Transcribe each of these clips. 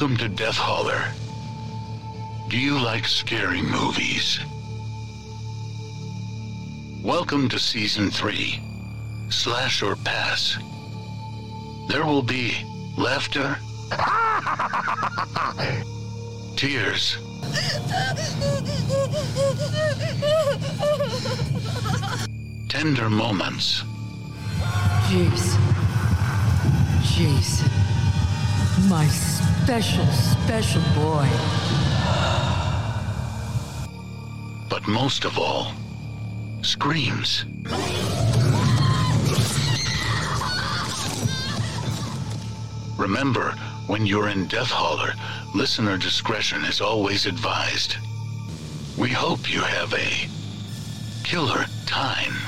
Welcome to Death Holler. Do you like scary movies? Welcome to Season 3 Slash or Pass. There will be laughter, tears, tender moments, Jason. Jason. My special, special boy. but most of all, screams. Remember, when you're in Death Holler, listener discretion is always advised. We hope you have a killer time.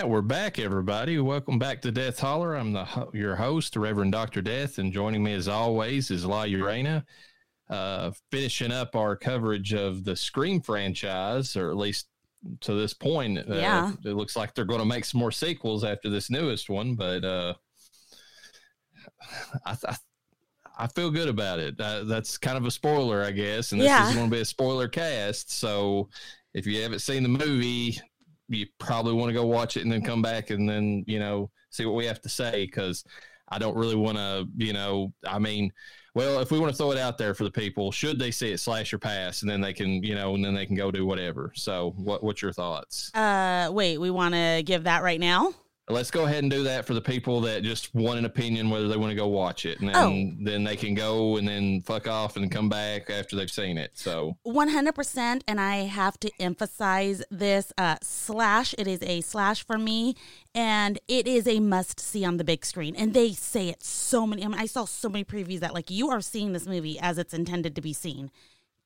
That, we're back, everybody. Welcome back to Death Holler. I'm the your host, Reverend Dr. Death, and joining me as always is La Urena. Uh, finishing up our coverage of the Scream franchise, or at least to this point. Uh, Yeah. It looks like they're going to make some more sequels after this newest one, but uh, I, I, I feel good about it. Uh, that's kind of a spoiler, I guess, and this Yeah. is going to be a spoiler cast. So if you haven't seen the movie, you probably want to go watch it and then come back and then you know see what we have to say because I don't really want to you know I mean well if we want to throw it out there for the people should they see it slash or pass and then they can you know and then they can go do whatever so what what's your thoughts Uh, wait, we want to give that right now? Let's go ahead and do that for the people that just want an opinion whether they want to go watch it. And then Oh. then they can go and then fuck off and come back after they've seen it so. 100% and i have to emphasize this uh, slash it is a slash for me and it is a must see on the big screen and they say it so many i mean i saw so many previews that like you are seeing this movie as it's intended to be seen.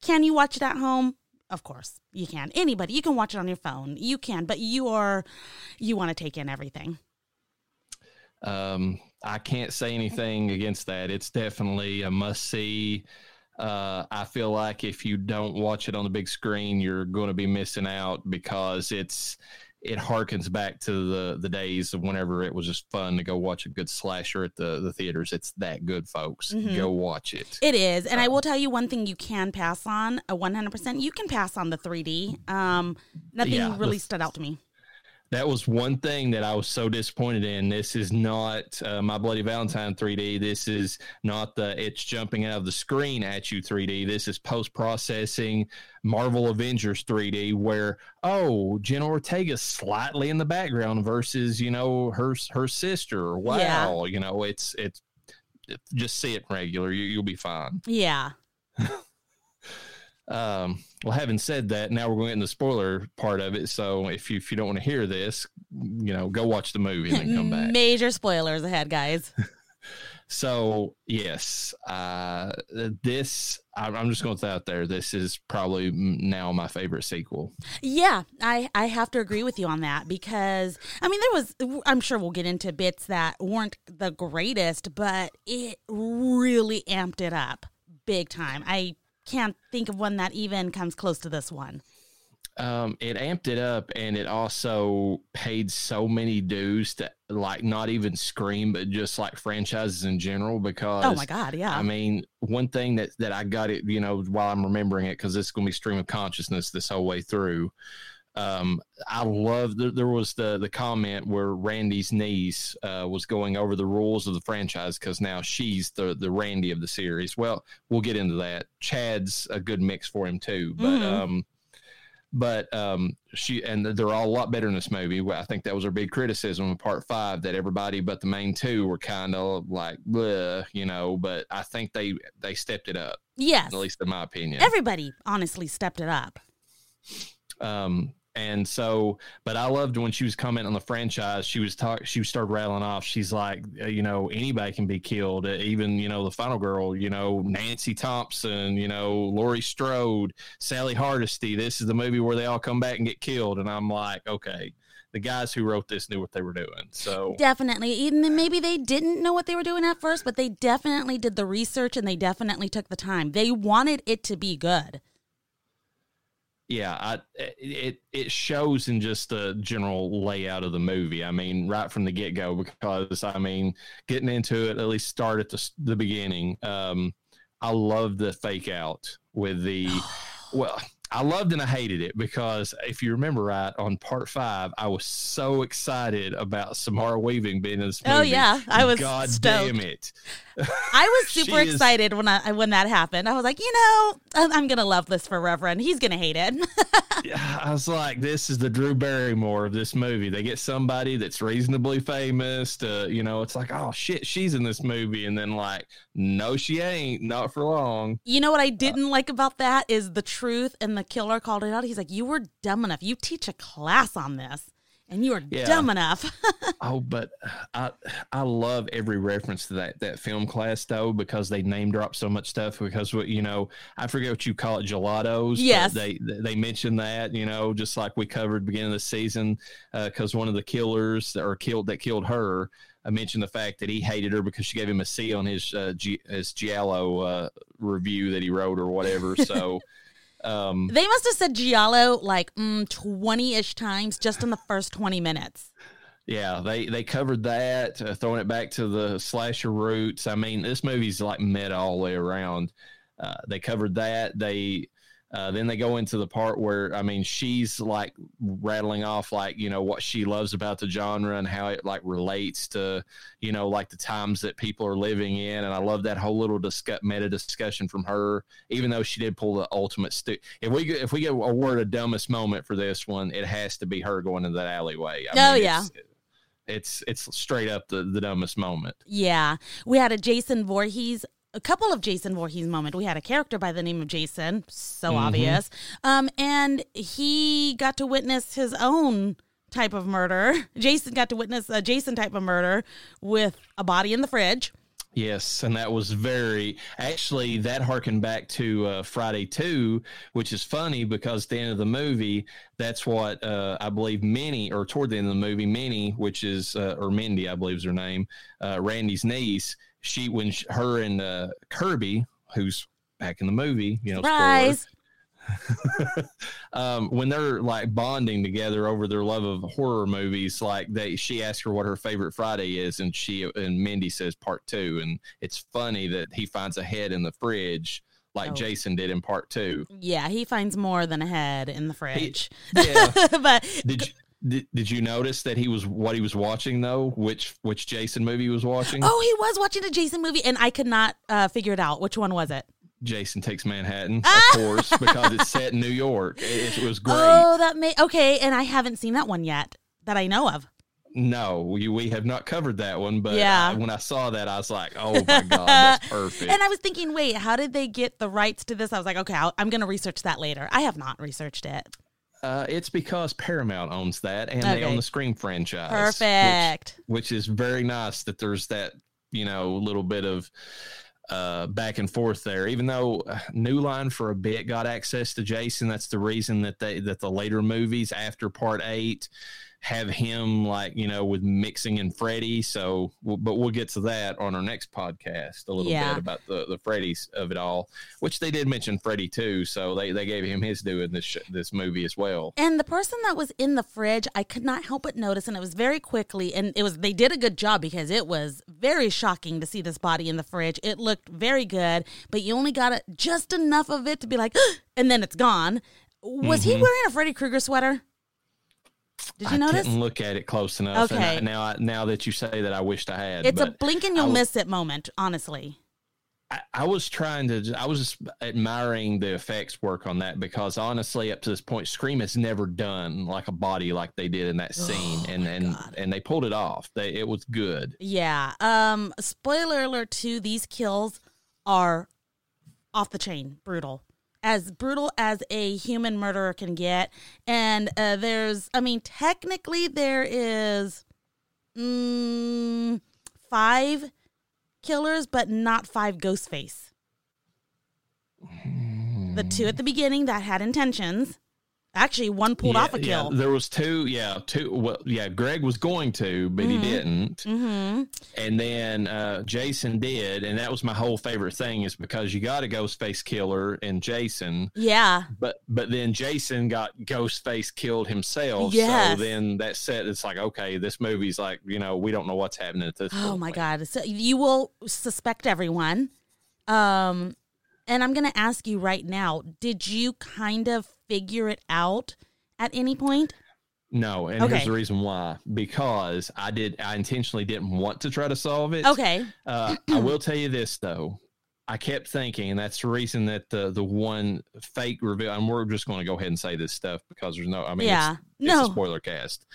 Can you watch it at home of course you can anybody you can watch it on your phone you can but you are you want to take in everything Um, I can't say anything against that. It's definitely a must see. Uh, I feel like if you don't watch it on the big screen, you're going to be missing out because it's it harkens back to the the days of whenever it was just fun to go watch a good slasher at the the theaters. It's that good, folks. Mhm. Go watch it. It is, and I will tell you one thing: you can pass on a one hundred percent. You can pass on the three D. Um, nothing Yeah, the- really stood out to me. That was one thing that I was so disappointed in. This is not uh, my Bloody Valentine 3D. This is not the it's jumping out of the screen at you 3D. This is post processing Marvel Avengers 3D, where oh Jenna Ortega slightly in the background versus you know her her sister. Wow, Yeah. you know it's it's just see it regular. You, you'll be fine. Yeah, Um, well, having said that, now we're going to get in the spoiler part of it. So if you if you don't want to hear this, you know, go watch the movie and then come back. major spoilers ahead, guys. So yes, uh, this I'm I'm just going to throw out there. This is probably now my favorite sequel. Yeah, I I have to agree with you on that because I mean there was I'm sure we'll get into bits that weren't the greatest, but it really amped it up big time. I can't think of one that even comes close to this one. Um, it amped it up, and it also paid so many dues to like not even Scream, but just like franchises in general. Because Oh my god, yeah. I mean, one thing that that I got it, you know, while I'm remembering it, because this is going to be stream of consciousness this whole way through. Um, I love there, there was the the comment where Randy's niece uh, was going over the rules of the franchise because now she's the the Randy of the series. Well, we'll get into that. Chad's a good mix for him too, but Mhm. um, but um, she and they're all a lot better in this movie. Well, I think that was our big criticism of part five that everybody but the main two were kind of like, you know. But I think they they stepped it up, Yes. at least in my opinion. Everybody honestly stepped it up. Um, and so, but I loved when she was commenting on the franchise. She was talk. She started rattling off. She's like, uh, you know, anybody can be killed. Uh, even you know the final girl. You know, Nancy Thompson. You know, Laurie Strode, Sally Hardesty. This is the movie where they all come back and get killed. And I'm like, okay, the guys who wrote this knew what they were doing. So Definitely. Even maybe they didn't know what they were doing at first, but they definitely did the research and they definitely took the time. They wanted it to be good. Yeah, I it it shows in just the general layout of the movie. I mean, right from the get go, because I mean, getting into it, at least start at the the beginning. Um, I love the fake out with the well. I loved and I hated it because if you remember right on part five, I was so excited about Samara Weaving being in this movie. Oh, yeah. I was God stoked. damn it! I was super is- excited when I when that happened. I was like, you know, I'm, I'm gonna love this for Reverend. He's gonna hate it. Yeah, I was like, this is the Drew Barrymore of this movie. They get somebody that's reasonably famous to, you know, it's like, oh shit, she's in this movie. And then like, no, she ain't, not for long. you know what I uh, didn't like about that is the truth, and the killer called it out. He's like, you were dumb enough. You teach a class on this, and you are Yeah. dumb enough. Oh, but I I love every reference to that that film class though because they name drop so much stuff because what you know I forget what you call it gelatos. Yes. they they mentioned that you know just like we covered beginning of the season because one of the killers that or killed that killed her. I mentioned the fact that he hated her because she gave him a C on his uh, G, his Giallo uh, review that he wrote or whatever. So, um, they must have said Giallo like twenty ish times just in the first twenty minutes. Yeah, they they covered that, uh, throwing it back to the slasher roots. I mean, this movie's like meta all the way around. Uh, they covered that. They uh, then they go into the part where I mean, she's like rattling off like you know what she loves about the genre and how it like relates to you know like the times that people are living in. And I love that whole little discuss, meta discussion from her, even though she did pull the ultimate stu If we if we get a word of dumbest moment for this one, it has to be her going into that alleyway. I Oh, yeah. it's- it's it's straight up the, the dumbest moment. Yeah, we had a Jason Voorhees, a couple of Jason Voorhees moment. We had a character by the name of Jason, so Mhm. obvious, um, and he got to witness his own type of murder. Jason got to witness a Jason type of murder with a body in the fridge. Yes, and that was very actually that harkened back to uh, Friday Two, which is funny because at the end of the movie, that's what uh, I believe Minnie, or toward the end of the movie, Minnie, which is uh, or Mindy, I believe is her name, uh, Randy's niece. She when she, her and uh, Kirby, who's back in the movie, you know, Surprise! um, when they're like bonding together over their love of horror movies, like they, she asks her what her favorite Friday is, and she and Mindy says part two, and it's funny that he finds a head in the fridge like Oh. Jason did in part two. Yeah, he finds more than a head in the fridge. Yeah, but did you? Did, did you notice that he was what he was watching though? Which which Jason movie he was watching? oh, he was watching a Jason movie, and I could not uh, figure it out. Which one was it? Jason Takes Manhattan, of course, because it's set in New York. It, it was great. Oh, that may okay, and I haven't seen that one yet that I know of. No, we, we have not covered that one, but Yeah. I- when I saw that, I was like, oh my God, that's perfect. And I was thinking, wait, how did they get the rights to this? I was like, okay, I'll, I'm going to research that later. I have not researched it. Uh, it's because Paramount owns that and they own the Scream franchise. which- Perfect. Which, is very nice that there's that, you know, little bit of uh, back and forth there. Even though uh, New Line for a bit got access to Jason, that's the reason that they that the later movies after Part Eight have him like you know with mixing and Freddy. So, but we'll get to that on our next podcast a little Yeah. bit about the the Freddys of it all, which they did mention Freddy too. So they they gave him his due in this sh- this movie as well. And the person that was in the fridge, I could not help but notice, and it was very quickly, and it was they did a good job because it was very shocking to see this body in the fridge. It looked very good, but you only got it just enough of it to be like, and then it's gone. Was he Mhm. wearing a Freddy Krueger sweater? Did you I notice? didn't look at it close enough. and Okay. I- now, I, now that you say that, I wished I had. It's a blink and you'll miss it moment, honestly. I, I was trying to. I was just admiring the effects work on that because honestly, up to this point, Scream has never done like a body like they did in that scene, Oh, and and and they pulled it off. They it was good. Yeah. Um spoiler alert too, these kills are off the chain, brutal. As brutal as a human murderer can get. And uh, there's I mean, technically there is mm, five killers, but not five Ghostface. The two at the beginning that had intentions. Actually, one pulled yeah, off a kill. Yeah, there was two. Yeah, two. Well, yeah, Greg was going to, but he didn't. mm-hmm. And then uh, Jason did, and that was my whole favorite thing is because you got a Ghostface killer and Jason, Yeah. but but then Jason got Ghostface killed himself. Yes. So then that set, it's like okay, this movie's like you know we don't know what's happening at this. Oh my god! So you will suspect everyone. Um, and I'm gonna ask you right now: Did you kind of figure it out at any point? No, and Okay. here's the reason why. Because I did, I intentionally didn't want to try to solve it. Okay. Uh, I will tell you this though. I kept thinking, and that's the reason that the the one fake reveal, and we're just going to go ahead and say this stuff because there's no, I mean, Yeah. it's, it's No. a spoiler cast.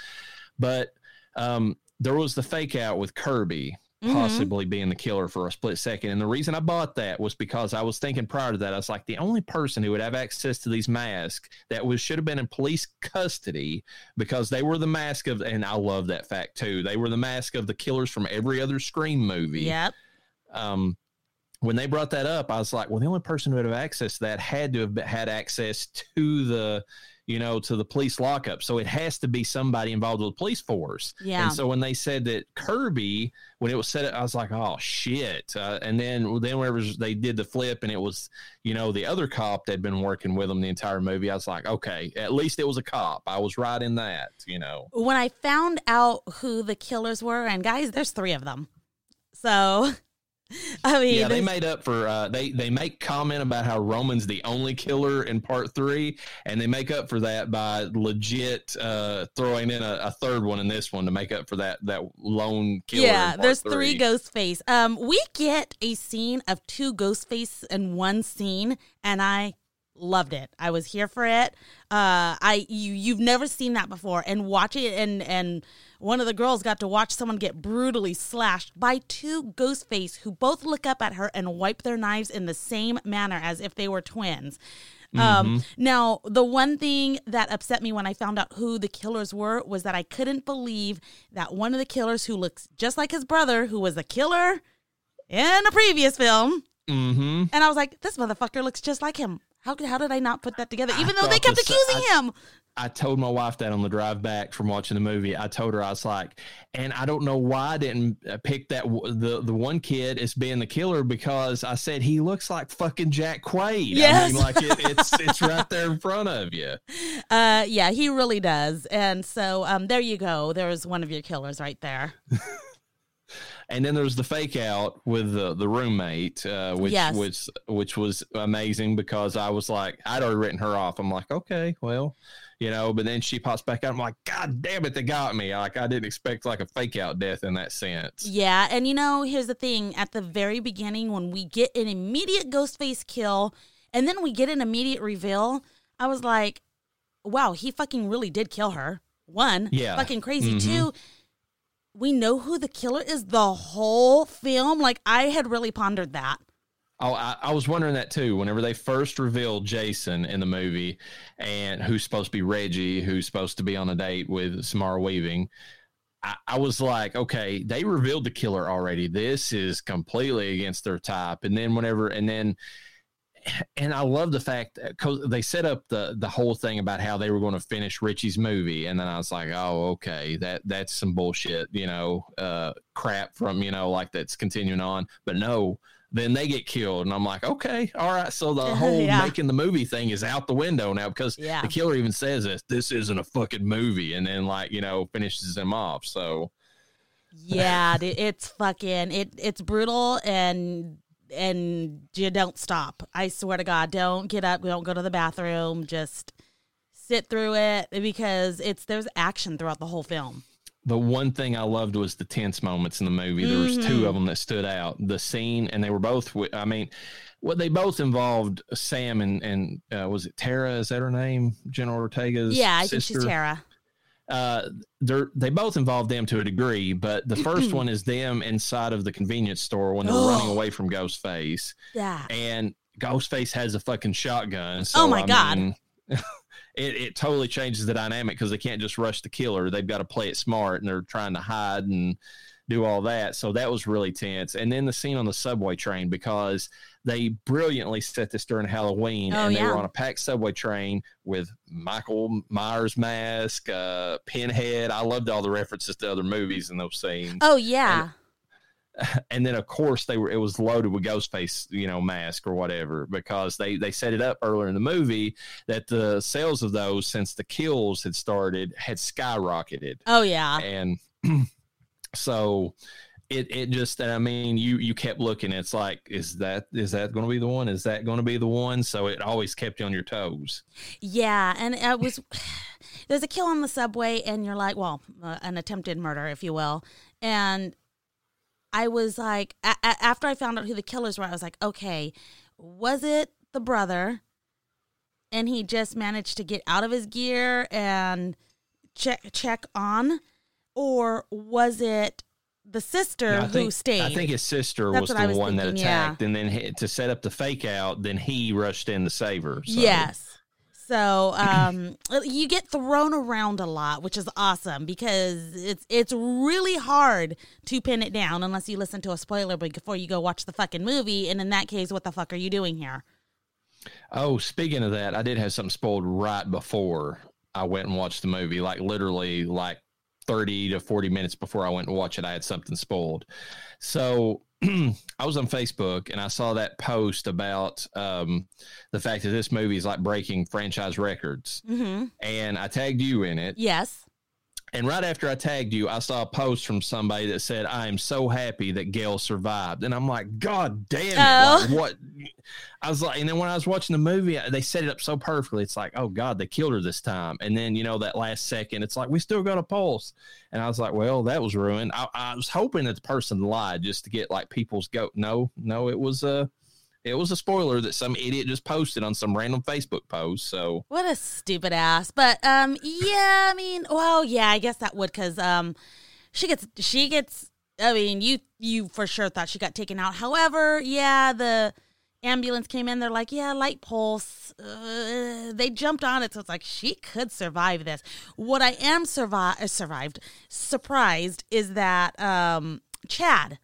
But um, there was the fake out with Kirby Mhm. possibly being the killer for a split second, and the reason I bought that was because I was thinking prior to that, I was like, the only person who would have access to these masks that was should have been in police custody because they were the mask of, and I love that fact too. They were the mask of the killers from every other Scream movie Yep. um, when they brought that up, I was like, well, the only person who would have access to that had to have had access to the, you know, to the police lockup. So it has to be somebody involved with the police force. Yeah. And so when they said that Kirby, when it was said, I was like, oh shit. Uh, and then then whenever they did the flip and it was, you know, the other cop that had been working with them the entire movie, I was like, okay, at least it was a cop. I was right in that, you know. When I found out who the killers were, and guys, there's three of them. So, I mean, yeah, they made up for uh, they they make comment about how Roman's the only killer in part three, and they make up for that by legit uh, throwing in a, a third one in this one to make up for that that lone killer. yeah, there's three Ghostface. Um, we get a scene of two Ghostface in one scene, and I loved it. I was here for it. Uh, I you you've never seen that before, and watch it, and and one of the girls got to watch someone get brutally slashed by two Ghostface who both look up at her and wipe their knives in the same manner as if they were twins. Um, now, the one thing that upset me when I found out who the killers were was that I couldn't believe that one of the killers who looks just like his brother, who was a killer in a previous film, Mm-hmm. and I was like, this motherfucker looks just like him. How, could- how did I not put that together? I Even though they kept the accusing I- him. I told my wife that on the drive back from watching the movie. I told her I was like, and I don't know why I didn't uh, pick that the the one kid as being the killer because I said he looks like fucking Jack Quaid. I Yes. mean, like it, it's it's right there in front of you. Uh, yeah, he really does. And so, um, there you go. There's one of your killers right there. And then there's the fake out with the the roommate, uh, which Yes. which which was amazing because I was like, I'd already written her off. I'm like, okay, well, you know. But then she pops back out. I'm like, God damn it, they got me. Like I didn't expect like a fake out death in that sense. Yeah, and you know, here's the thing: at the very beginning, when we get an immediate ghost face kill, and then we get an immediate reveal, I was like, "Wow, he fucking really did kill her." One, Yeah. fucking crazy. Mhm. Two, we know who the killer is the whole film. Like I had really pondered that. Oh, I, I was wondering that too. Whenever they first revealed Jason in the movie, and who's supposed to be Reggie, who's supposed to be on a date with Samara Weaving, I, I was like, okay, they revealed the killer already. This is completely against their type. And then whenever, and then, and I love the fact because they set up the the whole thing about how they were going to finish Richie's movie, and then I was like, oh, okay, that that's some bullshit, you know, uh, crap from you know like that's continuing on. But no, then they get killed, and I'm like, okay, all right. So the whole Yeah. making the movie thing is out the window now because Yeah. the killer even says this, this isn't a fucking movie, and then like you know finishes him off. So Yeah, it's fucking it. It's brutal and and you don't stop. I swear to God, don't get up, we don't go to the bathroom. Just sit through it because it's there's action throughout the whole film. the one thing I loved was the tense moments in the movie. There was two of them that stood out. The scene, and they were both. I mean, what they both involved Sam and and uh, was it Tara? Is that her name? Jenna Ortega's yeah, I think she's Tara. Uh, they're they both involve them to a degree, but the first one is them inside of the convenience store when they're running away from Ghostface, Yeah. and Ghostface has a fucking shotgun. So, Oh my I God. mean, it, it totally changes the dynamic because they can't just rush the killer. They've got to play it smart, and they're trying to hide and do all that. So that was really tense. And then the scene on the subway train because they brilliantly set this during Halloween, Oh, and they yeah. were on a packed subway train with Michael Myers mask, uh, Pinhead. I loved all the references to other movies in those scenes Oh yeah. and then of course they were it was loaded with ghostface you know mask or whatever because they they set it up earlier in the movie that the sales of those since the kills had started had skyrocketed Oh yeah. and so it it just i mean you you kept looking. It's like is that is that going to be the one? Is that going to be the one? So it always kept you on your toes. Yeah, and it was there's a kill on the subway, and you're like, well, uh, an attempted murder, if you will, and I was like, a- a- after I found out who the killers were, I was like, okay, was it the brother, and he just managed to get out of his gear and check check on, or was it the sister I who think, stayed? I think his sister That's was the was one that thinking, yeah. attacked and then he, to set up the fake out then he rushed in to save her so. Yes. So um, you get thrown around a lot, which is awesome because it's it's really hard to pin it down unless you listen to a spoiler before you go watch the fucking movie. And in that case, what the fuck are you doing here? Oh, speaking of that, I did have something spoiled right before I went and watched the movie. Like literally, like thirty to forty minutes before I went to watch it, I had something spoiled. So I was on Facebook and I saw that post about um, the fact that this movie is like breaking franchise records, Mm-hmm. and I tagged you in it. Yes. And right after I tagged you, I saw a post from somebody that said, I am so happy that Gale survived. And I'm like, God damn it. Oh. Like, what? I was like, and then when I was watching the movie, uh, they set it up so perfectly. It's like, oh God, they killed her this time. And then, you know, that last second, it's like, we still got a pulse. And I was like, well, that was ruined. I, I was hoping that the person lied just to get like people's go. No, no, it was a, it was a spoiler that some idiot just posted on some random Facebook post. So, What a stupid ass. But um, yeah, I mean, well, yeah, I guess that would because um, she gets she gets. I mean, you you for sure thought she got taken out. However, yeah, the ambulance came in. They're like, yeah, light pulse. Uh, they jumped on it, so it's like she could survive this. What I am survive uh, survived surprised is that um, Chad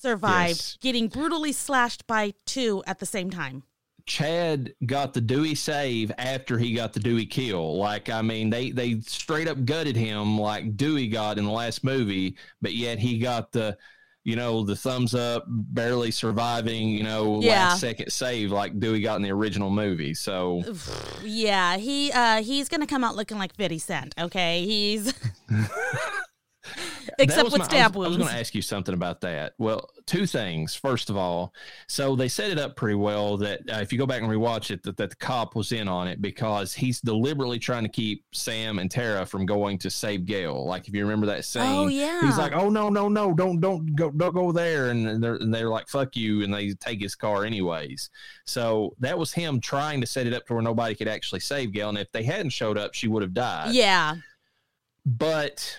survived Yes. getting brutally slashed by two at the same time. Chad got the Dewey save after he got the Dewey kill. Like, I mean, they they straight up gutted him like Dewey got in the last movie, but yet he got the, you know, the thumbs up, barely surviving, you know, Yeah. last second save like Dewey got in the original movie. So Yeah, he uh he's gonna come out looking like 50 Cent, okay? He's except with my- stab I was, wounds. going to ask you something about that. Well, two things. First of all, so they set it up pretty well that uh, if you go back and rewatch it, that, that the cop was in on it because he's deliberately trying to keep Sam and Tara from going to save Gale. Like if you remember that scene, Oh, yeah. he's like, "Oh no, no, no, don't, don't go, don't go there," and they're and they're like, "Fuck you," and they take his car anyways. So that was him trying to set it up to where nobody could actually save Gale, and if they hadn't showed up, she would have died. yeah. But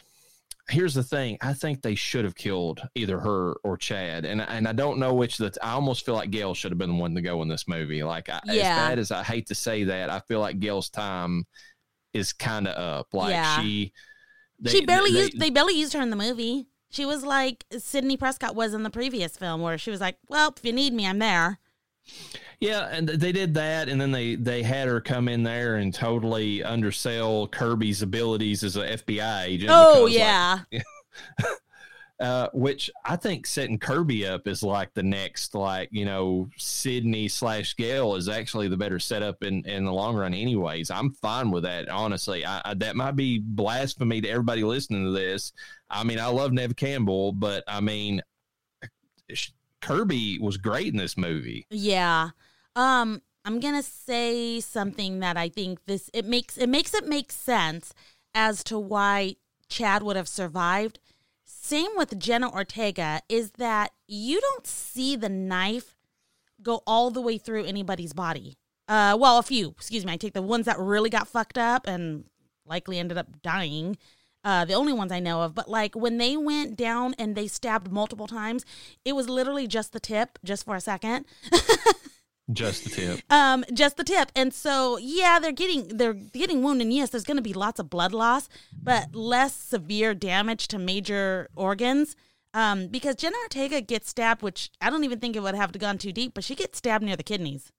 here's the thing: I think they should have killed either her or Chad, and and I don't know which. That I almost feel like Gale should have been the one to go in this movie. Like, I, as Yeah. bad as I hate to say that, I feel like Gale's time is kind of up. Like Yeah. she, they- she barely they- used they barely used her in the movie. She was like Sidney Prescott was in the previous film where she was like, Well, if you need me, I'm there. Yeah, and they did that, and then they they had her come in there and totally undersell Kirby's abilities as a FBI agent. Oh because, like, yeah. uh, which I think setting Kirby up is like the next, like you know, Sidney slash Gale is actually the better setup in in the long run. Anyways, I'm fine with that. Honestly, I, I, that might be blasphemy to everybody listening to this. I mean, I love Neve Campbell, but I mean, Kirby was great in this movie. Yeah. Um I'm gonna say something that I think this it makes it makes it make sense as to why Chad would have survived. Same with Jenna Ortega is that you don't see the knife go all the way through anybody's body. Uh, well, a few. Excuse me. I take the ones that really got fucked up and likely ended up dying. Uh, the only ones I know of. But like when they went down and they stabbed multiple times, it was literally just the tip, just for a second. Just the tip. um, just the tip. And so, yeah, they're getting they're getting wounded. And yes, there's going to be lots of blood loss, but less severe damage to major organs. Um, because Jenna Ortega gets stabbed, which I don't even think it would have gone too deep, but she gets stabbed near the kidneys.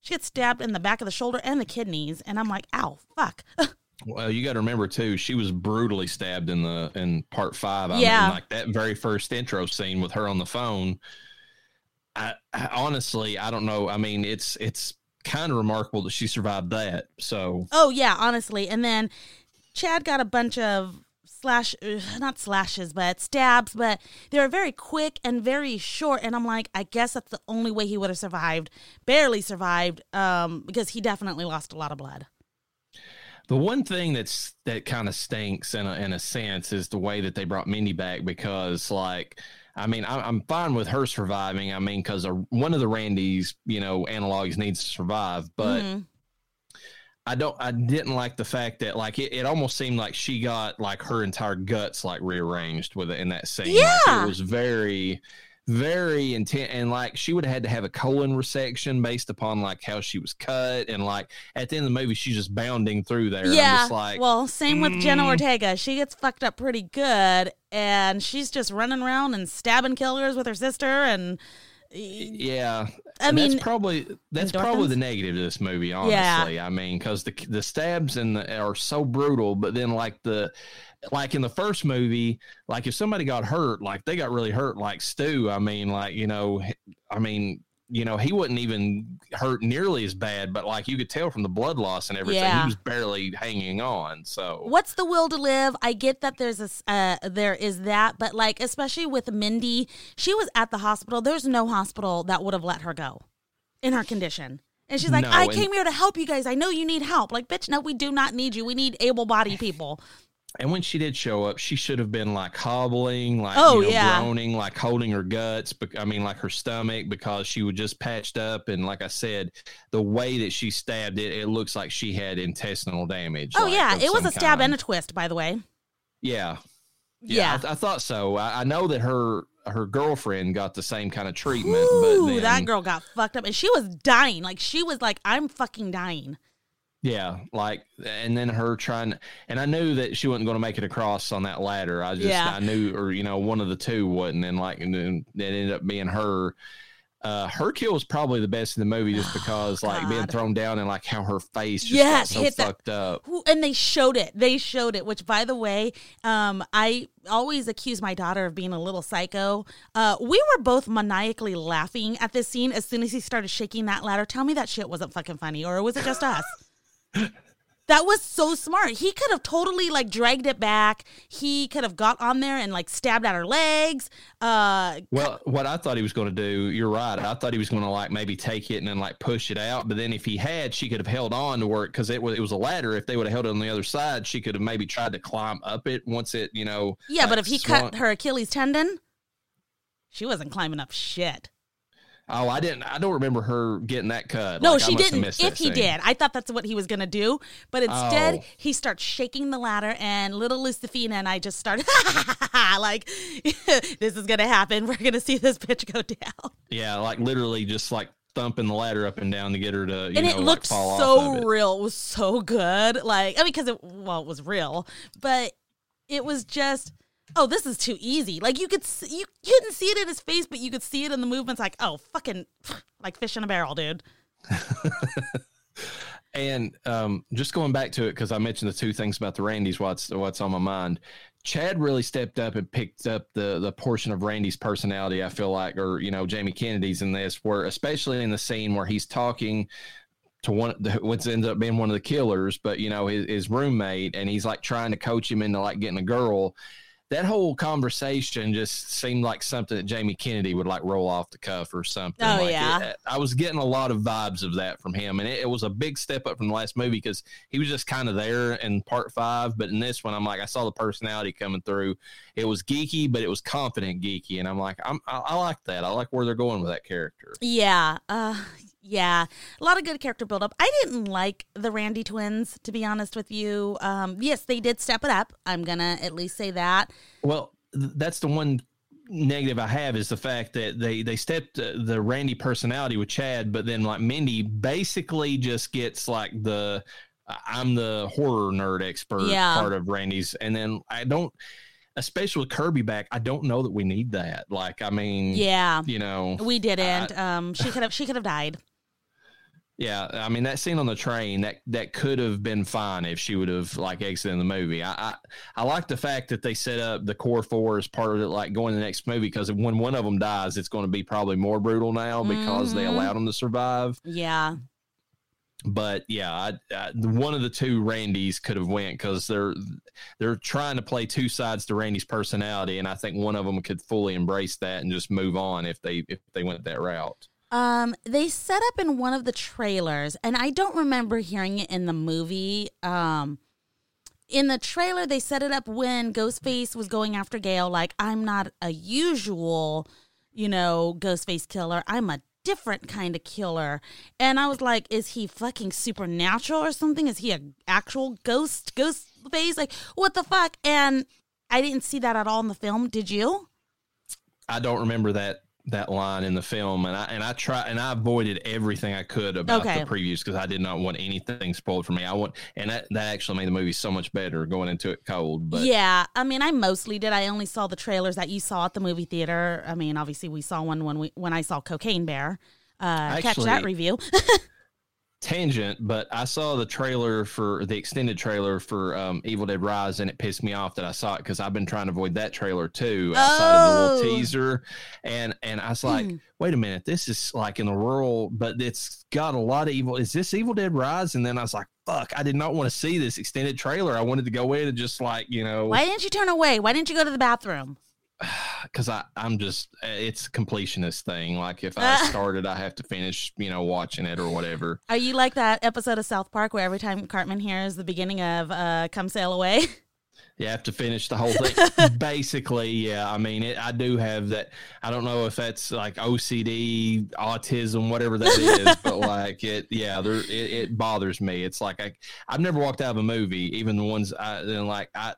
She gets stabbed in the back of the shoulder and the kidneys, and I'm like, ow, fuck. Well, you got to remember too, she was brutally stabbed in the in part five. I Yeah. mean, like that very first intro scene with her on the phone. I, I honestly, I don't know. I mean, it's it's kind of remarkable that she survived that. So Oh yeah, honestly. And then Chad got a bunch of slash not slashes, but stabs, but they were very quick and very short and I'm like, I guess that's the only way he would have survived. Barely survived um because he definitely lost a lot of blood. The one thing that's that kind of stinks in a, in a sense is the way that they brought Mindy back because, like, I mean, I, I'm fine with her surviving. I mean, because one of the Randys, you know, analogs needs to survive, but Mhm. I don't. I didn't like the fact that like it, it almost seemed like she got like her entire guts like rearranged with it in that scene. Like, Yeah. it was very. Very intent, and like she would have had to have a colon resection based upon like how she was cut, and like at the end of the movie, she's just bounding through there. I'm Yeah. just like, well, same with Jenna mm. Ortega. She gets fucked up pretty good and she's just running around and stabbing killers with her sister and Yeah, I And mean, that's probably that's endorphins? probably the negative of this movie. Honestly, I mean, because the the stabs and the, are so brutal, but then like the like in the first movie, like if somebody got hurt, like they got really hurt, like Stu. I mean, like you know, I mean. You know, he wasn't even hurt nearly as bad, but like you could tell from the blood loss and everything, Yeah. he was barely hanging on. So what's the will to live i get that there's a uh, there is that but like especially with mindy she was at the hospital there's no hospital that would have let her go in her condition and she's like No, i and- came here to help you guys i know you need help like bitch no we do not need you we need able-bodied people And when she did show up, she should have been like hobbling, like Oh, you know, yeah. groaning, like holding her guts. I mean, like her stomach, because she was just patched up. And like I said, the way that she stabbed it, it looks like she had intestinal damage. oh like, yeah it was a stab kind. and a twist by the way yeah, yeah, I, th- I thought so. I, I know that her her girlfriend got the same kind of treatment, Ooh, but then, that girl got fucked up and she was dying like she was like i'm fucking dying Yeah, like, and then her trying, and I knew that she wasn't going to make it across on that ladder. I just, Yeah. I knew, or you know, one of the two wasn't, and like, and then it ended up being her. Uh, her kill was probably the best in the movie, just because, like, being Oh, thrown down and like how her face just Yes, got so hit that- fucked up. And they showed it. They showed it. Which, by the way, um, I always accuse my daughter of being a little psycho. Uh, we were both maniacally laughing at this scene as soon as he started shaking that ladder. Tell me that shit wasn't fucking funny, or was it just us? That was so smart. He could have totally like dragged it back. He could have got on there and like stabbed at her legs. Uh, Well, what I thought he was going to do, you're right. I thought he was going to like maybe take it and then like push it out. But then if he had, she could have held on to work because it was it was a ladder. If they would have held it on the other side, she could have maybe tried to climb up it once it, you know. yeah, like, but if he swung- cut her Achilles tendon, she wasn't climbing up shit. Oh, I didn't. I don't remember her getting that cut. No, Like, she didn't. If he did, I thought that's what he was gonna do. But instead, Oh. he starts shaking the ladder, and little Lucifina and I just started like, "This is gonna happen. We're gonna see this bitch go down." yeah, like literally just like thumping the ladder up and down to get her to, you and know, it looked like so of it. real. It was so good. Like, I mean, because it well, it was real, but it was just. Oh, this is too easy. Like you could see, you couldn't see it in his face, but you could see it in the movements. Like, oh, fucking, like fish in a barrel, dude. And um, just going back to it because I mentioned the two things about the Randys. What's what's on my mind? Chad really stepped up and picked up the the portion of Randy's personality. I feel like, or you know, Jamie Kennedy's in this, where especially in the scene where he's talking to one what's ends up being one of the killers, but you know his, his roommate, and he's like trying to coach him into like getting a girl. That whole conversation just seemed like something that Jamie Kennedy would like roll off the cuff or something. Oh, like yeah. it- I was getting a lot of vibes of that from him, and it, it was a big step up from the last movie because he was just kind of there in part five, but in this one, I'm like, I saw the personality coming through. It was geeky, but it was confident geeky, and I'm like, I'm, I, I like that. I like where they're going with that character. Yeah. Uh yeah. A lot of good character build up. I didn't like the Randy twins, to be honest with you. Um, yes, they did step it up. I'm gonna at least say that. Well, th- that's the one negative I have is the fact that they they stepped uh, the Randy personality with Chad, but then like Mindy basically just gets like the I- I'm the horror nerd expert Yeah. part of Randy's, and then I don't, especially with Kirby back, I don't know that we need that. Like, I mean, Yeah. you know, We didn't. um she could have she could have died. Yeah, I mean that scene on the train that that could have been fine if she would have like exited the movie. I I, I like the fact that they set up the core four as part of it, like going to the next movie because when one of them dies, it's going to be probably more brutal now because they Mhm. allowed them to survive. Yeah. But yeah, I, I, one of the two Randys could have went because they're they're trying to play two sides to Randy's personality, and I think one of them could fully embrace that and just move on if they if they went that route. Um, they set up in one of the trailers, and I don't remember hearing it in the movie. Um, in the trailer, they set it up when Ghostface was going after Gale. Like, I'm not a usual, you know, Ghostface killer. I'm a different kind of killer. And I was like, is he fucking supernatural or something? Is he a actual ghost, ghost face? Like, what the fuck? And I didn't see that at all in the film. Did you? I don't remember that that line in the film, and I and I try and I avoided everything I could about Okay. the previews because I did not want anything spoiled for me. I want, and that that actually made the movie so much better going into it cold. But yeah, I mean, I mostly did. I only saw the trailers that you saw at the movie theater. I mean, obviously, we saw one when we when I saw Cocaine Bear. Uh, catch that review. tangent, but I saw the trailer for the extended trailer for um, Evil Dead Rise, and it pissed me off that I saw it because I've been trying to avoid that trailer too outside of the Oh. little teaser, and and I was like, Hmm. wait a minute, this is like in the rural, but it's got a lot of evil. Is this Evil Dead Rise? And then I was like, fuck, I did not want to see this extended trailer. I wanted to go in and just like you know, Why didn't you turn away? Why didn't you go to the bathroom? because I I'm just it's a completionist thing. Like if I started, I have to finish, you know, watching it or whatever. Are you like that episode of South Park where every time Cartman hears the beginning of uh, "Come Sail Away"? You have to finish the whole thing. Basically, yeah. I mean, it, I do have that. I don't know if that's like OCD, autism, whatever that is, but like it, yeah, there, it, it bothers me. It's like I, I've never walked out of a movie, even the ones I, then like I,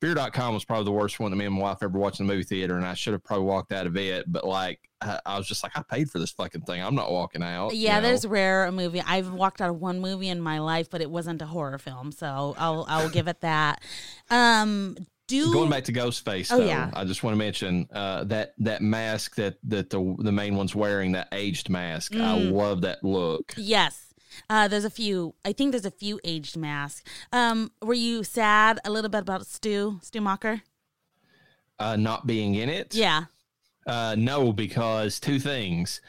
Fear.com was probably the worst one that me and my wife ever watched in the movie theater, and I should have probably walked out of it. But like, I, I was just like, I paid for this fucking thing. I'm not walking out. you yeah, know? there's rare a movie. I've walked out of one movie in my life, but it wasn't a horror film, so I'll I'll give it that. Um, do Going back to Ghostface, Oh, though, yeah. I just want to mention uh, that that mask that that the the main one's wearing, that aged mask. I Mm. love that look. Yes. Uh, there's a few. I think there's a few aged masks. Um, were you sad a little bit about Stu Stu Macher? Uh, not being in it, Yeah. Uh, no, because two things.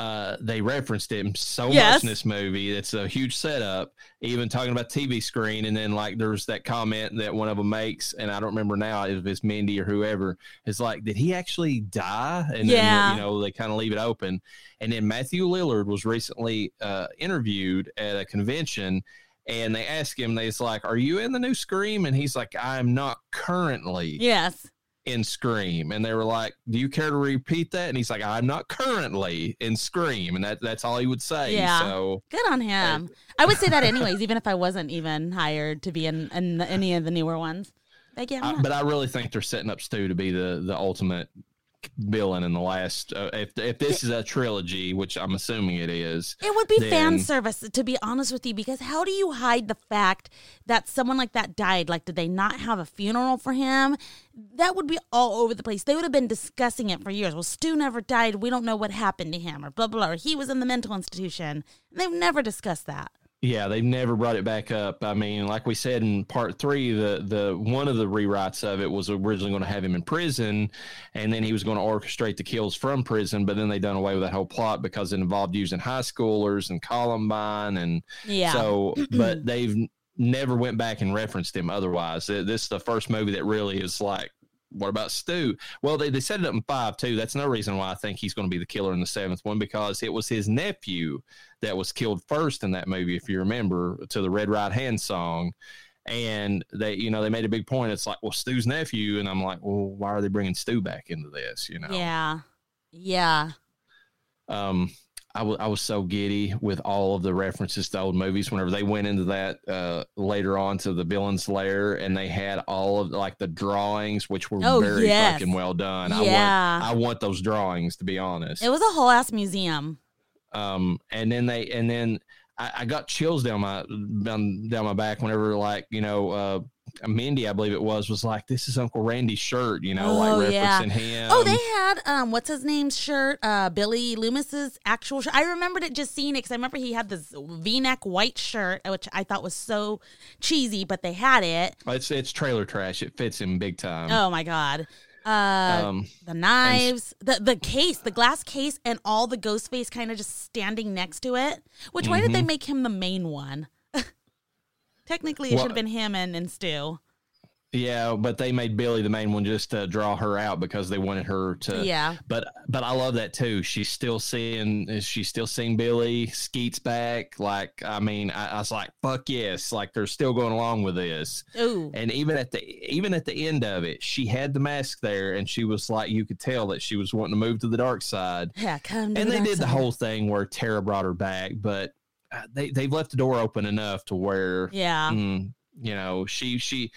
Uh, they referenced him so Yes. much in this movie. It's a huge setup. Even talking about TV screen, and then like there's that comment that one of them makes, and I don't remember now if it's Mindy or whoever. Is like, did he actually die? And Yeah. then you know they kind of leave it open. And then Matthew Lillard was recently uh, interviewed at a convention, and they asked him, they's like, "Are you in the new Scream?" And he's like, "I'm not currently." Yes. In Scream, and they were like, "Do you care to repeat that?" And he's like, "I'm not currently in Scream," and that that's all he would say. Yeah. So Good on uh, him. I would say that anyways, even if I wasn't even hired to be in, in the, any of the newer ones. I'm I, not. but I really think they're setting up Stu to be the the ultimate villain in the last. Uh, if if this is a trilogy, which I'm assuming it is, It would be fan service, to be honest with you, because how do you hide the fact that someone like that died? Like, did they not have a funeral for him? That would be all over the place. They would have been discussing it for years. Well, Stu never died. We don't know what happened to him, or blah, blah, blah. Or he was in the mental institution. They've never discussed that. Yeah, they've never brought it back up. I mean, like we said in part three, the the one of the rewrites of it was originally going to have him in prison, and then he was going to orchestrate the kills from prison. But then they done away with that whole plot because it involved using high schoolers and Columbine, and Yeah. so. But they've never went back and referenced him otherwise. This is the first movie that really is like what about Stu? Well, they, they set it up in five too. That's no reason why I think he's going to be the killer in the seventh one because it was his nephew that was killed first in that movie, if you remember, to the Red Right Hand song. And they, you know, they made a big point. It's like, well, Stu's nephew, and I'm like, well, why are they bringing Stu back into this? You know? Yeah. Yeah. um, I wa- I was so giddy with all of the references to old movies whenever they went into that uh, later on to the villain's lair and they had all of like the drawings which were Oh, very yes. fucking well done. I Yeah. want I want those drawings to be honest. It was a whole ass museum. um, and then they and then I, I got chills down my down, down my back whenever like you know uh, Mindy I believe it was was like this is Uncle Randy's shirt you know Oh, like referencing yeah. him. Oh, they had um, what's his name's shirt? Uh, Billy Loomis's actual shirt. I remembered it just seeing it because I remember he had this V-neck white shirt, which I thought was so cheesy, but they had it. it's it's trailer trash. It fits him big time. Oh my god. Uh, um, the knives, the the case, the glass case, and all the ghost face kind of just standing next to it. Which why Mm-hmm. did they make him the main one? Technically, it Well- should have been him and, and Stu. Yeah, but they made Billy the main one just to draw her out because they wanted her to. Yeah. But but I love that too. She's still seeing. Is she still seeing Billy? Skeet's back. Like I mean, I, I was like, fuck yes. Like they're still going along with this. Ooh. And even at the even at the end of it, she had the mask there, and she was like, you could tell that she was wanting to move to the dark side. Yeah, come And the they did the whole thing where Tara brought her back, but they they've left the door open enough to where Yeah. Mm, you know, she she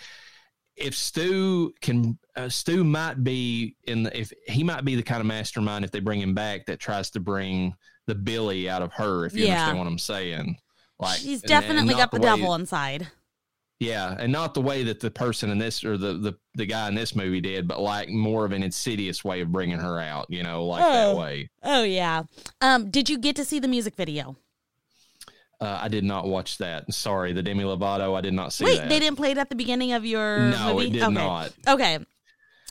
if Stu can uh, Stu might be in the if he might be the kind of mastermind if they bring him back that tries to bring the Billy out of her if you Yeah. understand what I'm saying. Like She's and- and definitely got the, way- devil inside. Yeah, and not the way that the person in this or the the the guy in this movie did, but like more of an insidious way of bringing her out, you know, like Oh. that way. Oh yeah. Um, did you get to see the music video? Uh, I did not watch that. Sorry, the Demi Lovato. I did not see Wait, that. they didn't play it at the beginning of your No, movie? it did okay. not. Okay.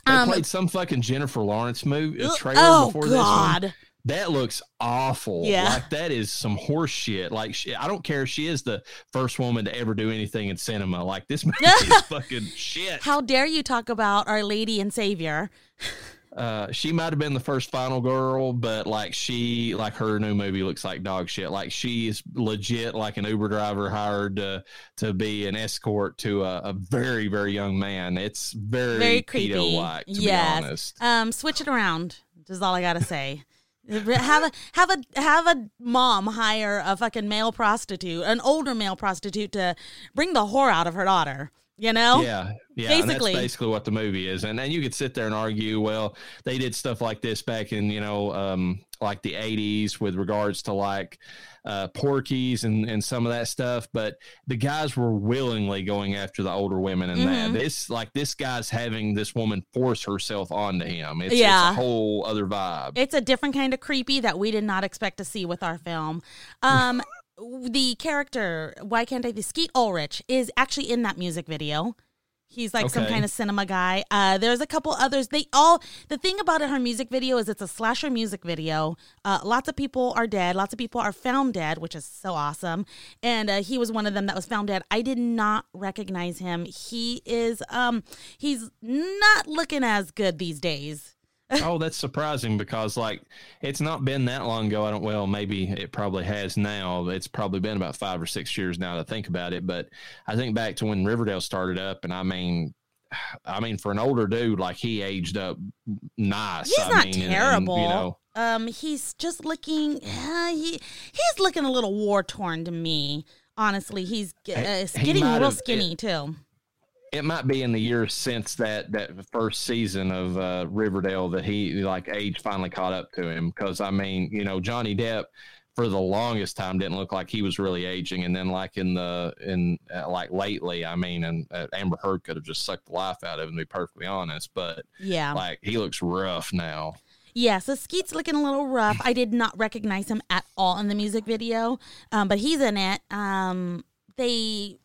They Um, played some fucking Jennifer Lawrence movie trailer oh before this one. God. That looks awful. Yeah. Like that is some horse shit. Like she, I don't care she is the first woman to ever do anything in cinema. Like this movie is fucking shit. How dare you talk about Our Lady and Savior? Uh, she might have been the first final girl, but like she, like her new movie looks like dog shit. Like she is legit like an Uber driver hired to to be an escort to a, a very very young man. It's very, Very creepy. like to yes. be honest. Um, switch it around. Is all I gotta say. have a have a have a mom hire a fucking male prostitute, an older male prostitute, to bring the whore out of her daughter. You know? Yeah, yeah, Basically. that's basically what the movie is. And and you could sit there and argue, well, they did stuff like this back in you know, um, like the '80s with regards to like uh, Porky's and and some of that stuff. But the guys were willingly going after the older women, and Mhm. that this like this guy's having this woman force herself onto him. It's, Yeah. it's a whole other vibe. It's a different kind of creepy that we did not expect to see with our film. Um, the character, why can't I? be Skeet Ulrich is actually in that music video. He's like some kind of cinema guy. Uh, there's a couple others. They all. The thing about it, her music video is it's a slasher music video. Uh, lots of people are dead. Lots of people are found dead, which is so awesome. And uh, he was one of them that was found dead. I did not recognize him. He is. Um, he's not looking as good these days. Oh, that's surprising because like it's not been that long ago. I don't. Well, maybe it probably has now. It's probably been about five or six years now to think about it. But I think back to when Riverdale started up, and I mean, I mean, for an older dude, like he aged up nice. He's I not mean, and- and, terrible. you know, um, he's just looking. Uh, he he's looking a little war torn to me. Honestly, he's uh, He getting might real have- skinny too. It might be in the years since that that first season of uh, Riverdale that he like age finally caught up to him. Because I mean, you know, Johnny Depp for the longest time didn't look like he was really aging, and then like in the in uh, like lately, I mean, and uh, Amber Heard could have just sucked the life out of him. To be perfectly honest, but Yeah, like he looks rough now. yeah. So Skeet's looking a little rough. I did not recognize him at all in the music video, um, but he's in it. Um, they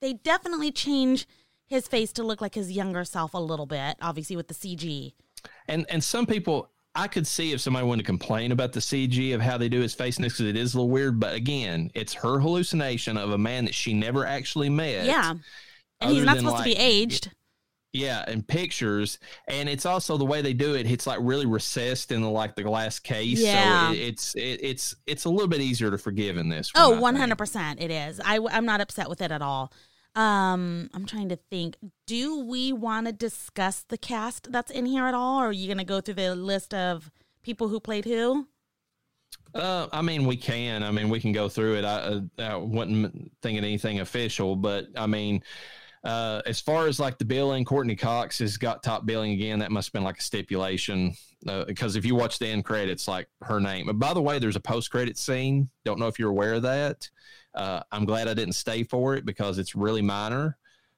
they definitely change his face to look like his younger self a little bit. Obviously, with the CG. And and some people, I could see if somebody wanted to complain about the CG of how they do his face next because it is a little weird. But again, it's her hallucination of a man that she never actually met. Yeah, and he's not supposed to be aged. Yeah, and pictures, and it's also the way they do it. It's like really recessed in the like the glass case, Yeah. so it, it's it, it's it's a little bit easier to forgive in this. Oh, one hundred percent, it is. I I'm not upset with it at all. Um, I'm trying to think. Do we want to discuss the cast that's in here at all, or are you going to go through the list of people who played who? Uh, I mean, we can. I mean, we can go through it. I, uh, I wasn't thinking anything official, but I mean, uh, as far as like the billing, Courteney Cox has got top billing again. That must have been like a stipulation uh, because if you watch the end credits, like her name. But by the way, there's a post credit scene. Don't know if you're aware of that. Uh, I'm glad I didn't stay for it because it's really minor.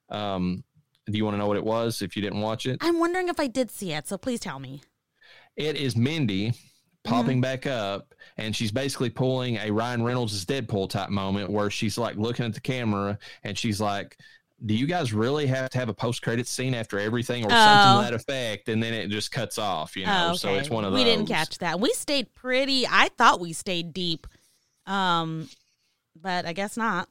Um, do you want to know what it was if you didn't watch it? I'm wondering if I did see it, so please tell me. It is Mindy popping back up, and she's basically pulling a Ryan Reynolds' Deadpool type moment where she's like looking at the camera and she's like, "Do you guys really have to have a post credit scene after everything, or something Oh. to that effect?" And then it just cuts off, you know. Oh, okay. So it's one of we didn't catch that. We stayed pretty. I thought we stayed deep, um, but I guess not.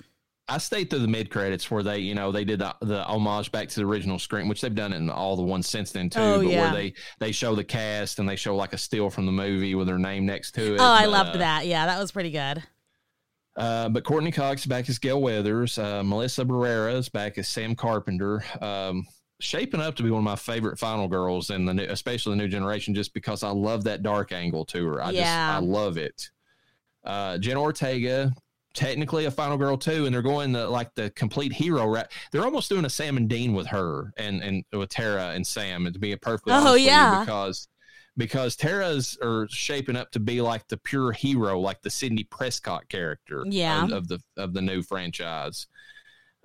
I stayed through the mid credits where they, you know, they did the, the homage back to the original screen, which they've done it in all the ones since then too. Oh, but yeah. where they they show the cast and they show like a still from the movie with their name next to it. Oh, I loved uh, that. Yeah, that was pretty good. Uh, but Courteney Cox back as Gale Weathers. Uh, Melissa Barrera is back as Sam Carpenter. Um, shaping up to be one of my favorite final girls in the new, especially the new generation, just because I love that dark angle to her. I Yeah. just I love it. Uh, Jen Ortega, technically a final girl too, and they're going the like the complete hero. Ra- they're almost doing a Sam and Dean with her and and with Tara and Sam, and to be a perfectly Oh, honest with you, yeah. because because Tara's are shaping up to be like the pure hero, like the Sidney Prescott character Yeah. of, of the of the new franchise.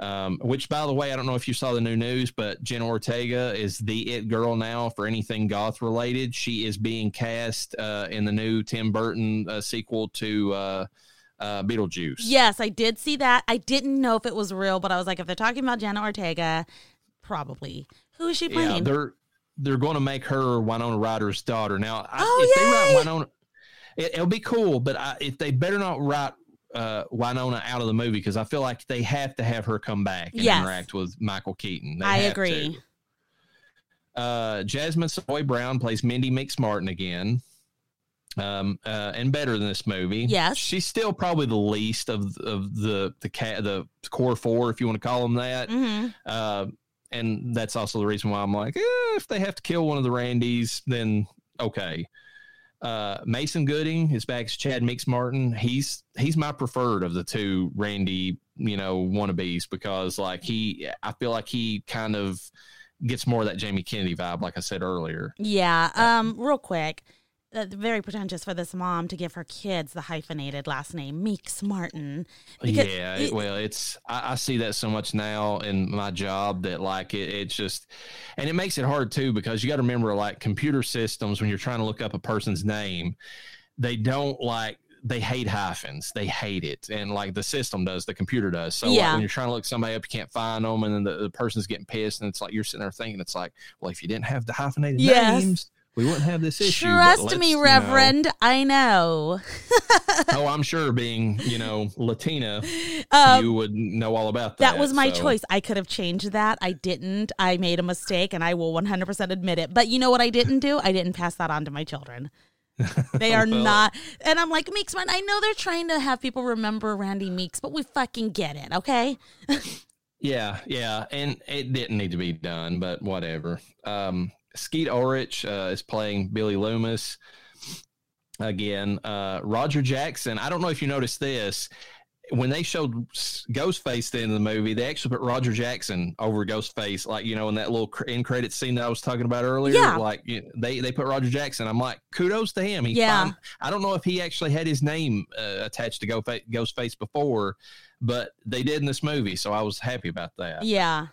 Um, which, by the way, I don't know if you saw the new news, but Jen Ortega is the it girl now for anything goth related. She is being cast uh, in the new Tim Burton uh, sequel to uh, uh, Beetlejuice. Yes, I did see that. I didn't know if it was real, but I was like, if they're talking about Jenna Ortega, probably. Who is she yeah, playing? they're they're going to make her Winona Ryder's daughter. Now, I, Oh, if they write Winona, it, it'll be cool. But I, if they better not write uh, Winona out of the movie because I feel like they have to have her come back and Yes. interact with Michael Keaton. They I agree. to. Uh, Jasmine Savoy Brown plays Mindy Meeks Martin again. Um, uh, and better than this movie. Yes. she's still probably the least of of the the cat the core four, if you want to call them that. hmm Uh, and that's also the reason why I'm like, eh, if they have to kill one of the Randys, then okay. Uh, Mason Gooding is back as Chad Meeks Martin. He's he's my preferred of the two Randy, you know, wannabes because like he, I feel like he kind of gets more of that Jamie Kennedy vibe, like I said earlier. Yeah. Um. Real quick, uh, very pretentious for this mom to give her kids the hyphenated last name Meeks Martin. Yeah, it- well, it's I, I see that so much now in my job that like it, it's just, and it makes it hard too because you got to remember like computer systems when you're trying to look up a person's name, they don't like they hate hyphens, they hate it, and like the system does, the computer does. So like, when you're trying to look somebody up, you can't find them, and then the, the person's getting pissed, and it's like you're sitting there thinking, it's like, well, if you didn't have the hyphenated Yes. names. We wouldn't have this issue. Trust me, you know- Reverend. I know. oh, I'm sure being, you know, Latina, Um, you would know all about that. That was my so- choice. I could have changed that. I didn't. I made a mistake and I will 100% admit it. But you know what I didn't do? I didn't pass that on to my children. They are Well- not. And I'm like, Meeks, man, I know they're trying to have people remember Randy Meeks, but we fucking get it, okay? Yeah, yeah, and it didn't need to be done, but whatever. Um, Skeet Ulrich uh, is playing Billy Loomis again. Uh, Roger Jackson. I don't know if you noticed this. When they showed Ghostface at the end of the movie, they actually put Roger Jackson over Ghostface, like you know, in that little cr- end credit scene that I was talking about earlier. Yeah. like you they they put Roger Jackson. I'm like, kudos to him. He Yeah. I don't know if he actually had his name uh, attached to Ghost- Ghostface before, but they did in this movie, so I was happy about that Yeah.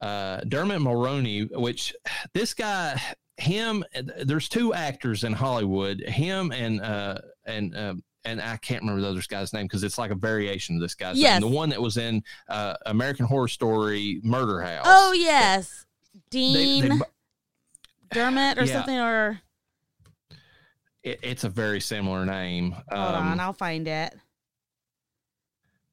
Uh, Dermot Mulroney, which this guy, him, there's two actors in Hollywood, him and uh, and uh, and I can't remember the other guy's name because it's like a variation of this guy's Yes. name. The one that was in uh, American Horror Story Murder House. Oh, yes. They- Dean they- Dermot or Yeah. something, or it- it's a very similar name. hold Um, on, I'll find it.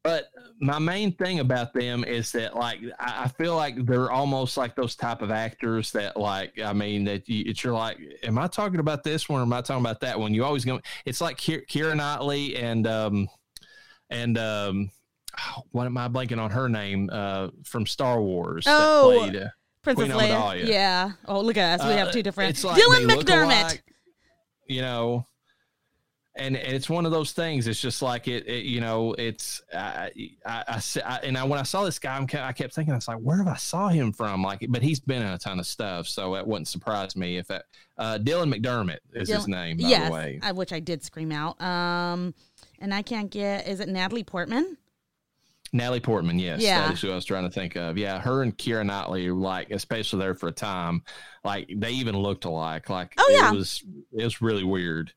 But my main thing about them is that like I, I feel like they're almost like those type of actors that like I mean that you, it's you're like, am I talking about this one or am I talking about that one? You always go. It's like Keira, Keira Knightley and um and um what am I blanking on her name uh from Star Wars Oh, that played uh, Princess Queen Leia. Amidala. Yeah. Oh, look at us. We have uh, two different. it's like Dylan McDermott. alike, you know and, and it's one of those things it's just like it, it you know it's I and I, when i saw this guy I'm, i kept thinking i was like where have i saw him from like but he's been in a ton of stuff so it wouldn't surprise me if that uh dylan mcdermott is his name by yes, the way I, which I did scream out. Um, and I can't get. Is it Natalie Portman? natalie portman yes Yeah. that is who i was trying to think of yeah her and keira knightley like especially there for a time like they even looked alike like Oh, yeah. it was it was really weird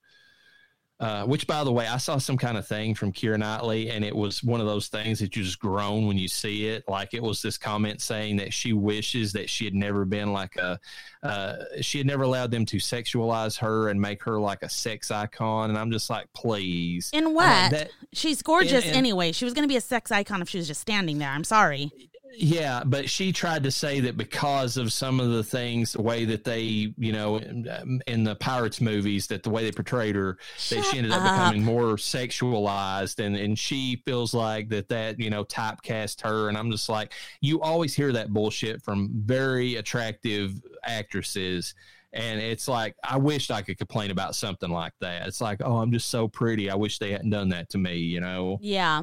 Uh, which, by the way, I saw some kind of thing from Keira Knightley, and it was one of those things that you just groan when you see it. Like it was this comment saying that she wishes that she had never been like a, uh, she had never allowed them to sexualize her and make her like a sex icon. And I'm just like, please. In what? that- She's gorgeous in- in- anyway. She was going to be a sex icon if she was just standing there. I'm sorry. Yeah, but she tried to say that because of some of the things, the way that they, you know, in, um, in the Pirates movies, that the way they portrayed her, that she ended up, up. becoming more sexualized, and and she feels like that that you know typecast her, and I'm just like, you always hear that bullshit from very attractive actresses. And it's like I wished I could complain about something like that. It's like, oh, I'm just so pretty. I wish they hadn't done that to me. You know. Yeah.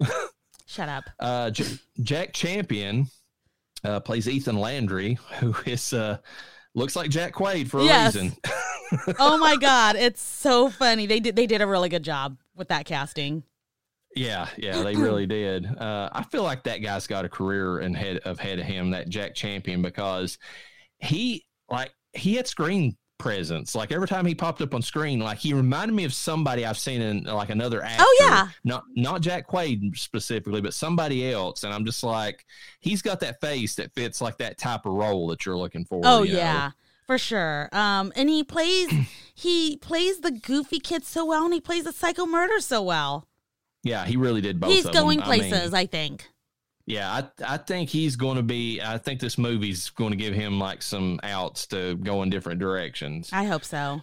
Shut up. Uh, J- Jack Champion uh, plays Ethan Landry, who is uh, looks like Jack Quaid for a Yes. reason. Oh my god, it's so funny. They did they did a really good job with that casting. yeah, yeah, they really did. Uh, I feel like that guy's got a career in head of head of him, that Jack Champion, because he like he had screen presence. Like every time he popped up on screen, like he reminded me of somebody I've seen in like another actor. Oh, yeah. not not Jack Quaid specifically, but somebody else. And I'm just like, he's got that face that fits like that type of role that you're looking for. Oh you know? yeah, for sure. Um, and he plays he plays the goofy kid so well, and he plays the psycho murder so well. yeah, he really did both. He's of them. going I mean, places, I think. Yeah, I I think he's going to be. I think this movie's going to give him like some outs to go in different directions. I hope so.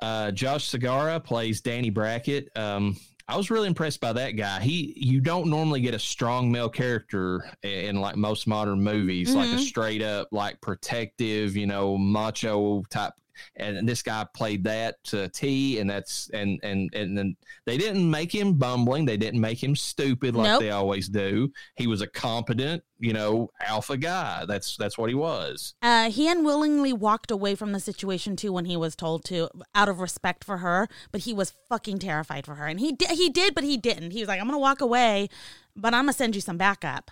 Uh, Josh Segarra plays Danny Brackett. Um, I was really impressed by that guy. He you don't normally get a strong male character in, in like most modern movies, like a Mhm. straight up like protective, you know, macho type. And this guy played that to T, and that's and and and then they didn't make him bumbling. They didn't make him stupid like Nope. they always do. He was a competent, you know, alpha guy. That's that's what he was. Uh, he unwillingly walked away from the situation too when he was told to, out of respect for her. But he was fucking terrified for her, and he did. He did, but he didn't. He was like, "I'm gonna walk away, but I'm gonna send you some backup."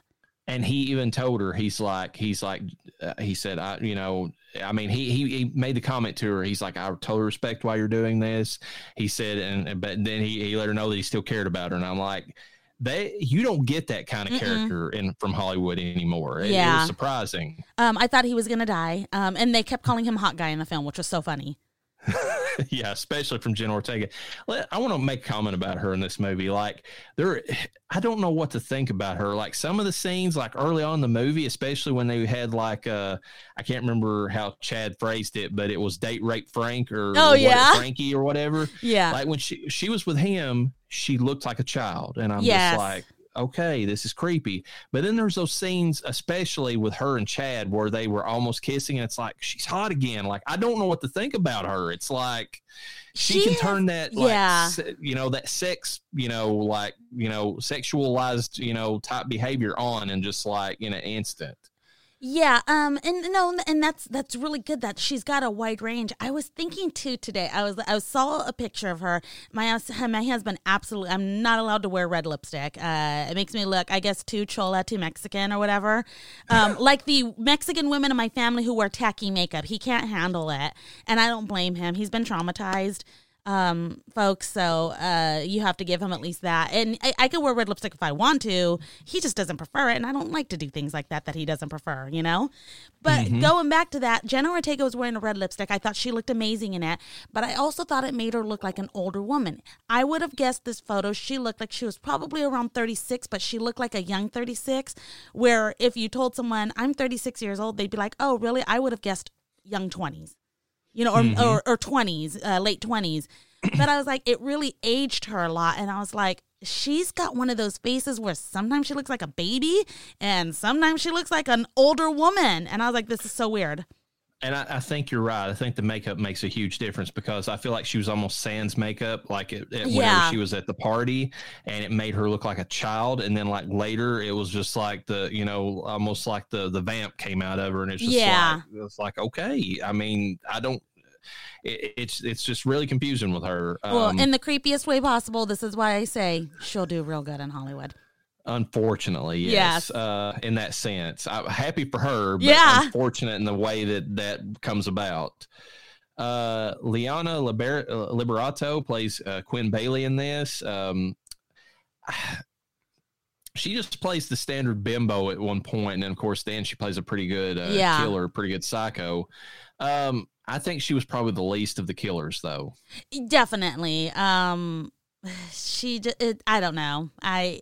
And he even told her he's like he's like uh, he said i you know i mean he, he he made the comment to her he's like i totally respect why you're doing this he said and but then he, he let her know that he still cared about her and i'm like they you don't get that kind of Mm-mm. character in from hollywood anymore It- it, Yeah. was surprising Um, I thought he was gonna die. Um, and they kept calling him hot guy in the film, which was so funny. yeah, especially from Jen Ortega. I want to make a comment about her in this movie. Like, there, I don't know what to think about her. Like some of the scenes, like early on in the movie, especially when they had like, uh, I can't remember how Chad phrased it, but it was date rape Frank or Oh, or what- yeah. Frankie or whatever. Yeah. Like when she she was with him, she looked like a child, and I'm Yes. just like. Okay, this is creepy. But then there's those scenes, especially with her and Chad, where they were almost kissing, and it's like she's hot again. Like I don't know what to think about her. It's like she, She can has- turn that like yeah. se- you know that sex you know like you know sexualized you know type behavior on and just like in an instant Yeah, um, and no, and that's that's really good that she's got a wide range. I was thinking too today. I was I saw a picture of her. My my husband absolutely. I'm not allowed to wear red lipstick. Uh, it makes me look, I guess, too chola, too Mexican or whatever. Um, like the Mexican women in my family who wear tacky makeup. He can't handle it, and I don't blame him. He's been traumatized. Um, folks. So uh, you have to give him at least that. And I, I could wear red lipstick if I want to. He just doesn't prefer it, and I don't like to do things like that that he doesn't prefer. You know. But going back to that, Jenna Ortega was wearing a red lipstick. I thought she looked amazing in it, but I also thought it made her look like an older woman. I would have guessed this photo. She looked like she was probably around 36, but she looked like a young 36. Where if you told someone I'm 36 years old, they'd be like, "Oh, really?" I would have guessed young 20s you know, or or, or 20s, uh, late 20s. But I was like, it really aged her a lot. And I was like, she's got one of those faces where sometimes she looks like a baby and sometimes she looks like an older woman. And I was like, this is so weird. And I, I think you're right. I think the makeup makes a huge difference because I feel like she was almost sans makeup, like it, it, whenever Yeah. she was at the party, and it made her look like a child. And then like later, it was just like the you know almost like the the vamp came out of her, and it's just Yeah. like it's like okay. I mean, I don't. It, it's it's just really confusing with her. well, Um, in the creepiest way possible. This is why I say she'll do real good in Hollywood. Unfortunately, yes. Yes. Uh, in that sense, I'm happy for her, but Yeah. unfortunate in the way that that comes about. Uh, Liana Liber- uh, Liberato plays uh, Quinn Bailey in this. Um, she just plays the standard bimbo at one point, and then of course, then she plays a pretty good uh, Yeah. killer, pretty good psycho. Um, I think she was probably the least of the killers, though. Definitely. Um, she. It, I don't know. I.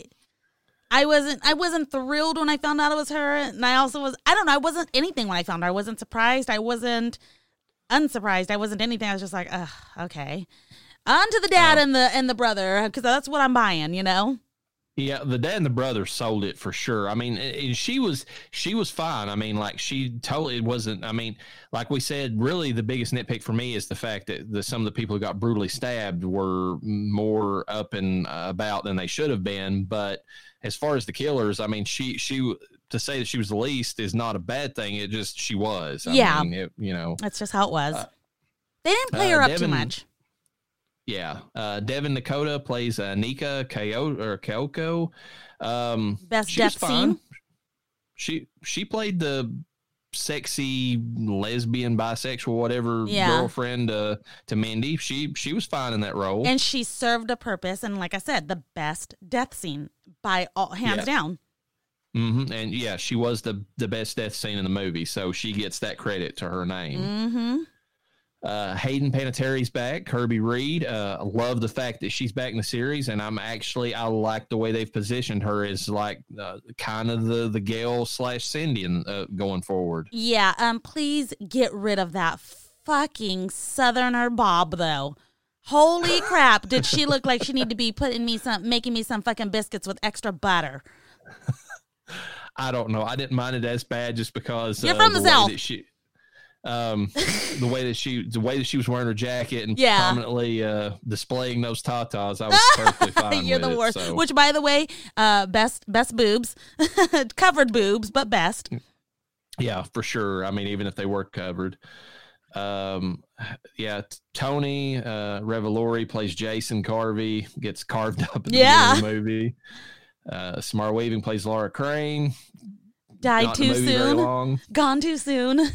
I wasn't. I wasn't thrilled when I found out it was her, and I also was. I don't know. I wasn't anything when I found her. I wasn't surprised. I wasn't unsurprised. I wasn't anything. I was just like, okay. On to the dad Oh. and the and the brother because that's what I'm buying. You know. Yeah, the dad and the brother sold it for sure. I mean, she was she was fine. I mean, like she totally wasn't. I mean, like we said, really the biggest nitpick for me is the fact that the, some of the people who got brutally stabbed were more up and about than they should have been. But as far as the killers, I mean, she she to say that she was the least is not a bad thing. It just she was. I Yeah. mean, it, you know. That's just how it was. Uh, they didn't play uh, her up Devin- too much. Yeah, uh, Devin Dakota plays uh, Nika Kyo or Kyoko. Um, Best death fine. scene. She she played the sexy lesbian, bisexual, whatever Yeah. girlfriend uh, to Mindy. She she was fine in that role. And she served a purpose, and like I said, the best death scene by all hands Yeah. down. hmm And yeah, she was the the best death scene in the movie, so she gets that credit to her name. Mm-hmm. Uh, Hayden Panettiere's back. Kirby Reed. Uh, love the fact that she's back in the series, and I'm actually I like the way they've positioned her as like uh, kind of the the Gale slash Sidney in, uh, going forward. Yeah. Um. Please get rid of that fucking Southerner Bob, though. Holy crap! Did she look like she need to be putting me some, making me some fucking biscuits with extra butter? I don't know. I didn't mind it as bad just because You're from the way South. she, um, the way that she, the way that she was wearing her jacket and Yeah. prominently uh, displaying those tatas, I was perfectly fine. You're the it, worst. so. Which, by the way, uh, best best boobs, covered boobs, but best. Yeah, for sure. I mean, even if they were covered. Um, yeah, Tony uh, Revolori plays Jason Carvey, gets carved up in the Yeah. of the movie. Uh, Samara Weaving plays Laura Crane. Died too the movie very soon. Gone too soon.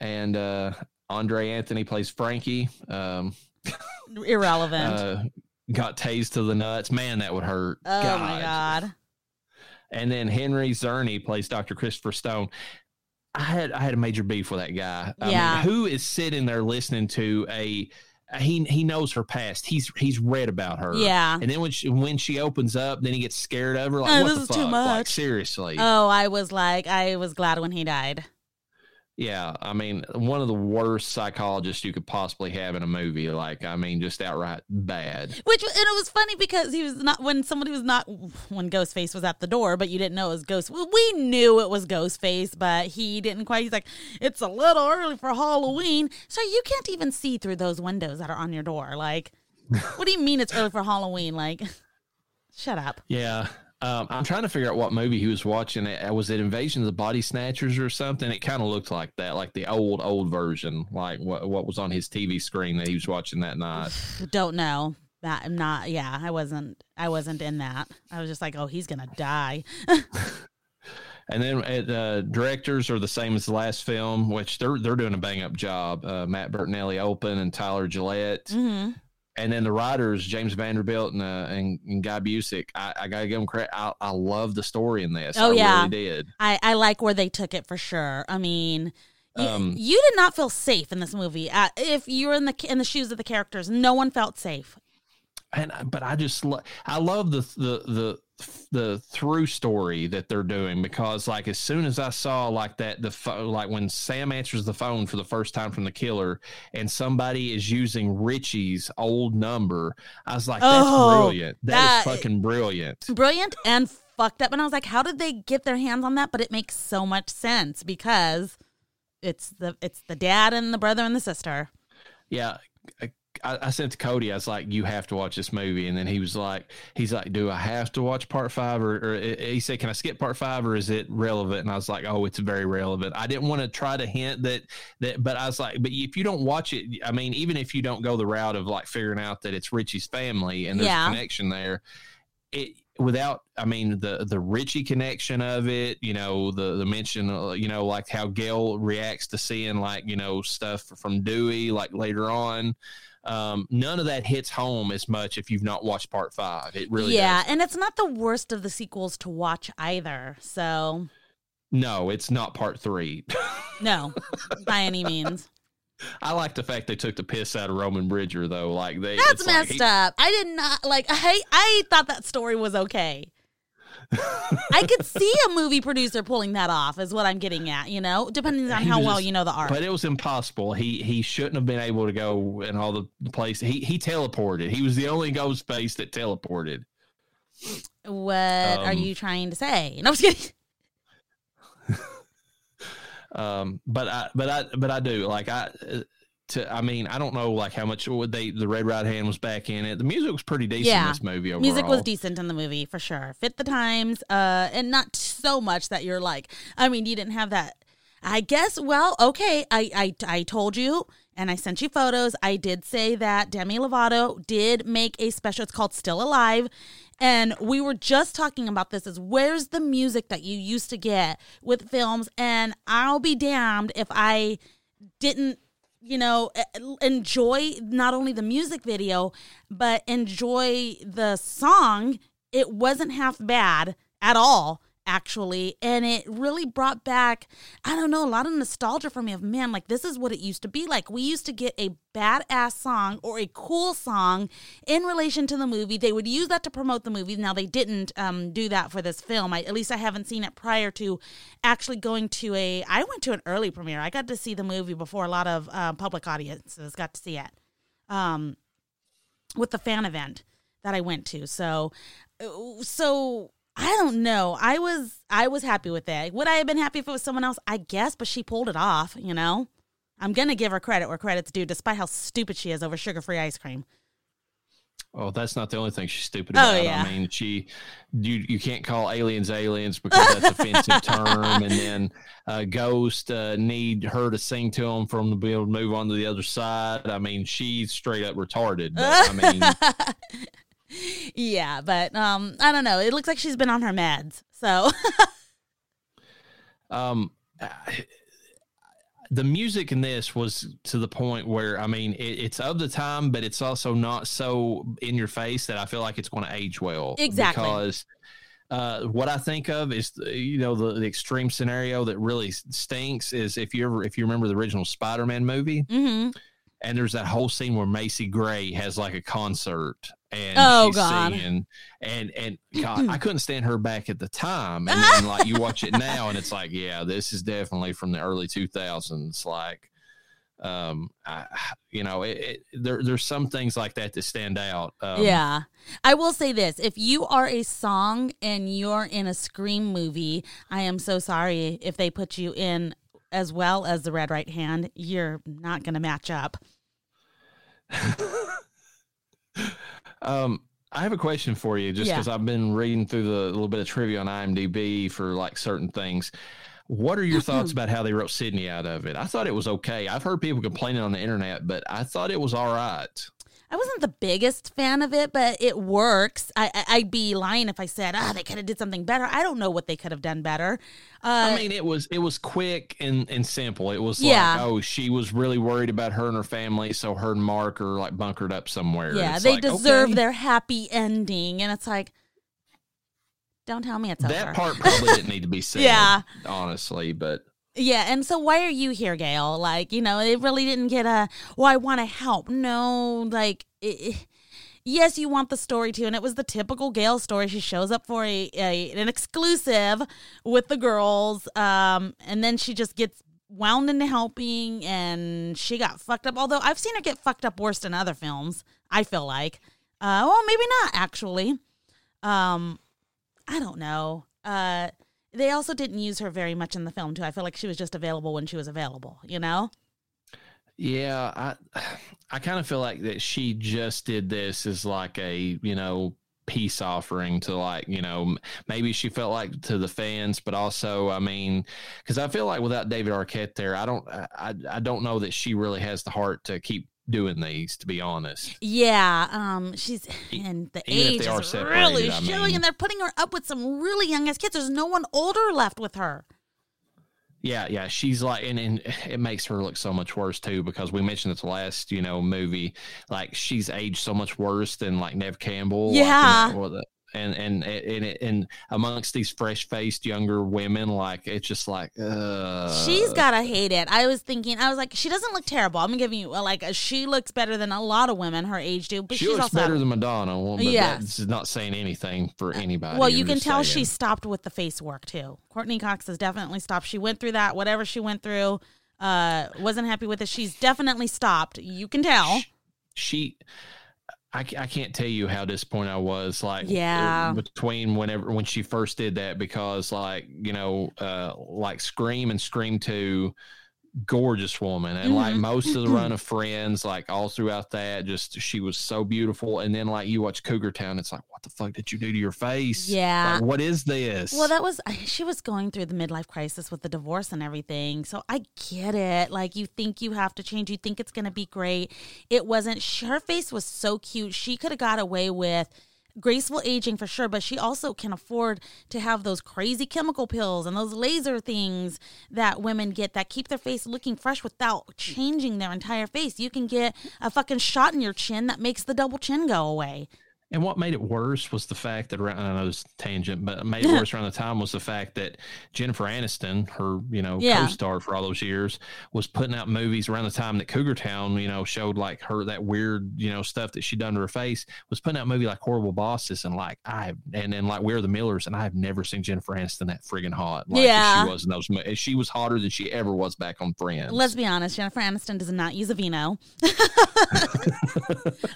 And uh, Andre Anthony plays Frankie. Um, Irrelevant. uh, got tased to the nuts. Man, that would hurt. oh my god. And then Henry Czerny plays Dr. Christopher Stone. I had I had a major beef with that guy. I Yeah. mean, who is sitting there listening to a he he knows her past. He's he's read about her. Yeah. And then when she when she opens up, then he gets scared of her. Like, Oh, what this the is fuck? Like, seriously. Oh, I was like, I was glad when he died. Yeah. I mean, one of the worst psychologists you could possibly have in a movie. Like, I mean, just outright bad. Which and it was funny because he was not when somebody was not when Ghostface was at the door, but you didn't know it was Ghost. Well, we knew it was Ghostface, but he didn't quite. He's like, it's a little early for Halloween, so you can't even see through those windows that are on your door. Like, what do you mean it's early for Halloween? Like, shut up. Yeah. Um, I'm trying to figure out what movie he was watching. Uh, Was it Invasion of the Body Snatchers or something? It kind of looked like that, like the old, old version, like what what was on his TV screen that he was watching that night. Don't know. That I'm not. Yeah, I wasn't. I wasn't in that. I was just like, oh, he's gonna die. And then uh, directors are the same as the last film, which they're they're doing a bang up job. Uh, Matt Bettinelli-Olpin and Tyler Gillett. hmm And then the writers, James Vanderbilt and uh, and, and Guy Busick. I, I gotta give them credit. I, I love the story in this. Oh, I yeah. really did. I, I like where they took it for sure. I mean, y- Um, you did not feel safe in this movie. Uh, if you were in the in the shoes of the characters, no one felt safe. and but I just lo- I love the the the the through story that they're doing because like as soon as I saw like that the pho- like when Sam answers the phone for the first time from the killer and somebody is using Richie's old number, I was like, that's Oh, brilliant. that that- is fucking brilliant. Brilliant and fucked up. And I was like, how did they get their hands on that? But it makes so much sense because it's the it's the dad and the brother and the sister. Yeah. I, I sent to Cody. I was like, "You have to watch this movie," and then he was like, "He's like, do I have to watch part five, or, or he said, can I skip part five, or is it relevant?" And I was like, "Oh, it's very relevant." I didn't want to try to hint that that, but I was like, "But if you don't watch it, I mean, even if you don't go the route of like figuring out that it's Richie's family and there's Yeah. a connection there, it without, I mean, the the Richie connection of it, you know, the the mention, uh, you know, like how Gale reacts to seeing like you know stuff from Dewey, like later on." Um, none of that hits home as much if you've not watched part five. It really yeah, does. and it's not the worst of the sequels to watch either. So No, it's not part three. no, by any means. I like the fact they took the piss out of Roman Bridger though. Like they That's like messed he- up. I did not like. I I thought that story was okay. I could see a movie producer pulling that off. Is what I'm getting at. You know, depending on He how well just- you know the art. But it was impossible. He he shouldn't have been able to go in all the places. He he teleported. He was the only ghost face that teleported. what are Um, you trying to say? No, I'm just kidding. Um, but I but I but I do like I. To, I mean, I don't know like how much would they the Red Right Hand was back in it. The music was pretty decent in Yeah. this movie overall. Music was decent in the movie for sure. Fit the times, uh, and not so much that you're like. I mean, you didn't have that. I guess. Well, okay. I I I told you, and I sent you photos. I did say that Demi Lovato did make a special. It's called Still Alive. And we were just talking about this is where's the music that you used to get with films and I'll be damned if I didn't you know enjoy not only the music video but enjoy the song. It wasn't half bad at all actually and it really brought back i don't know a lot of nostalgia for me of man like this is what it used to be like. We used to get a badass song or a cool song in relation to the movie. They would use that to promote the movie. Now they didn't um, do that for this film. I, at least i haven't seen it prior to actually going to a i went to an early premiere. I got to see the movie before a lot of uh, public audiences got to see it um, with the fan event that i went to. So uh, so I don't know. I was I was happy with that. Would I have been happy if it was someone else? I guess, but she pulled it off, you know? I'm gonna give her credit where credit's due, despite how stupid she is over sugar free ice cream. Oh, that's not the only thing she's stupid Oh, about. yeah. I mean, she you you can't call aliens aliens because that's a offensive term, and then uh, ghost uh, need her to sing to them from the be able to move on to the other side. I mean, she's straight up retarded. But, I mean, yeah, but um I don't know. It looks like she's been on her meds. So um, the music in this was to the point where I mean, it, it's of the time, but it's also not so in your face that I feel like it's going to age well. Exactly. because. Uh, what I think of is, you know, the, the extreme scenario that really stinks is if you ever, if you remember the original Spider-Man movie, mhm. And there's that whole scene where Macy Gray has like a concert and Oh, she's God. singing and and God, I couldn't stand her back at the time, and then like you watch it now, and it's like, yeah, this is definitely from the early 2000s. Like, um, I, you know, it, it, there there's some things like that that stand out. Um, yeah. I will say this. If you are a song and you're in a Scream movie, I am so sorry if they put you in as well as the Red Right Hand. You're not going to match up. Um, I have a question for you, just Yeah. because I've been reading through the little bit of trivia on IMDb for like certain things. What are your thoughts about how they wrote Sidney out of it? I thought it was okay. I've heard people complaining on the internet, but I thought it was all right. I wasn't the biggest fan of it, but it works. I, I I'd be lying if I said, ah, they could have did something better. I don't know what they could have done better. Uh, I mean, it was it was quick and, and simple. It was Yeah. like, oh, she was really worried about her and her family, so her and Mark are like bunkered up somewhere. yeah, It's they like, deserve okay. their happy ending, and it's like, don't tell me it's over. That part probably didn't need to be said. Yeah. honestly, but Yeah, and so why are you here, Gale? Like, you know, it really didn't get a. Well, I want to help. No, like, it, yes, you want the story too, and it was the typical Gale story. She shows up for a, a an exclusive with the girls, um, and then she just gets wound into helping, and she got fucked up. Although I've seen her get fucked up worse in other films. I feel like, uh, well, maybe not actually. Um, I don't know. Uh, they also didn't use her very much in the film too. I feel like she was just available when she was available. You know? yeah, I I kind of feel like that she just did this as like a you know peace offering to like you know maybe she felt like to the fans but also i mean because i feel like without david arquette there i don't I I don't know that she really has the heart to keep doing these to be honest Yeah. Um. She's and the even age is really I showing, mean- and they're putting her up with some really young ass kids. There's no one older left with her. Yeah, yeah, she's like, and, and it makes her look so much worse too because we mentioned the last, you know, movie, like she's aged so much worse than like Neve Campbell. like, you Yeah. know, or the- and and and and amongst these fresh faced younger women, like it's just like, uh, She's gotta hate it. I was thinking, I was like, she doesn't look terrible. I'm giving you like, uh, she looks better than a lot of women her age do. But she she's looks also better than Madonna, well, but Yes. that's not saying anything for anybody. Well, you I'm can tell saying. she stopped with the face work too. Courteney Cox has definitely stopped. She went through that, whatever she went through, uh, wasn't happy with it. She's definitely stopped. You can tell. she I, I can't tell you how disappointed I was like Yeah. uh, between whenever when she first did that because like you know uh like Scream and Scream 2 gorgeous woman and like Mhm. most of the run of friends like all throughout that just she was so beautiful and then like you watch Cougar Town it's like what the fuck did you do to your face Yeah. like, what is this Well, that was she was going through the midlife crisis with the divorce and everything. So I get it. Like you think you have to change, you think it's going to be great. It wasn't. Her face was so cute. She could have got away with graceful aging for sure, but she also can afford to have those crazy chemical pills and those laser things that women get that keep their face looking fresh without changing their entire face. You can get a fucking shot in your chin that makes the double chin go away. And what made it worse was the fact that around, I know it's tangent, but made it worse around the time was the fact that Jennifer Aniston, her, you know, Yeah. co-star for all those years, was putting out movies around the time that Cougar Town, you know, showed like her, that weird, you know, stuff that she'd done to her face was putting out movie like Horrible Bosses and like, I, and then like We're the Millers. And I've never seen Jennifer Aniston that friggin' hot. Like Yeah. She was in those, she was hotter than she ever was back on Friends. Let's be honest, Jennifer Aniston does not use a vino.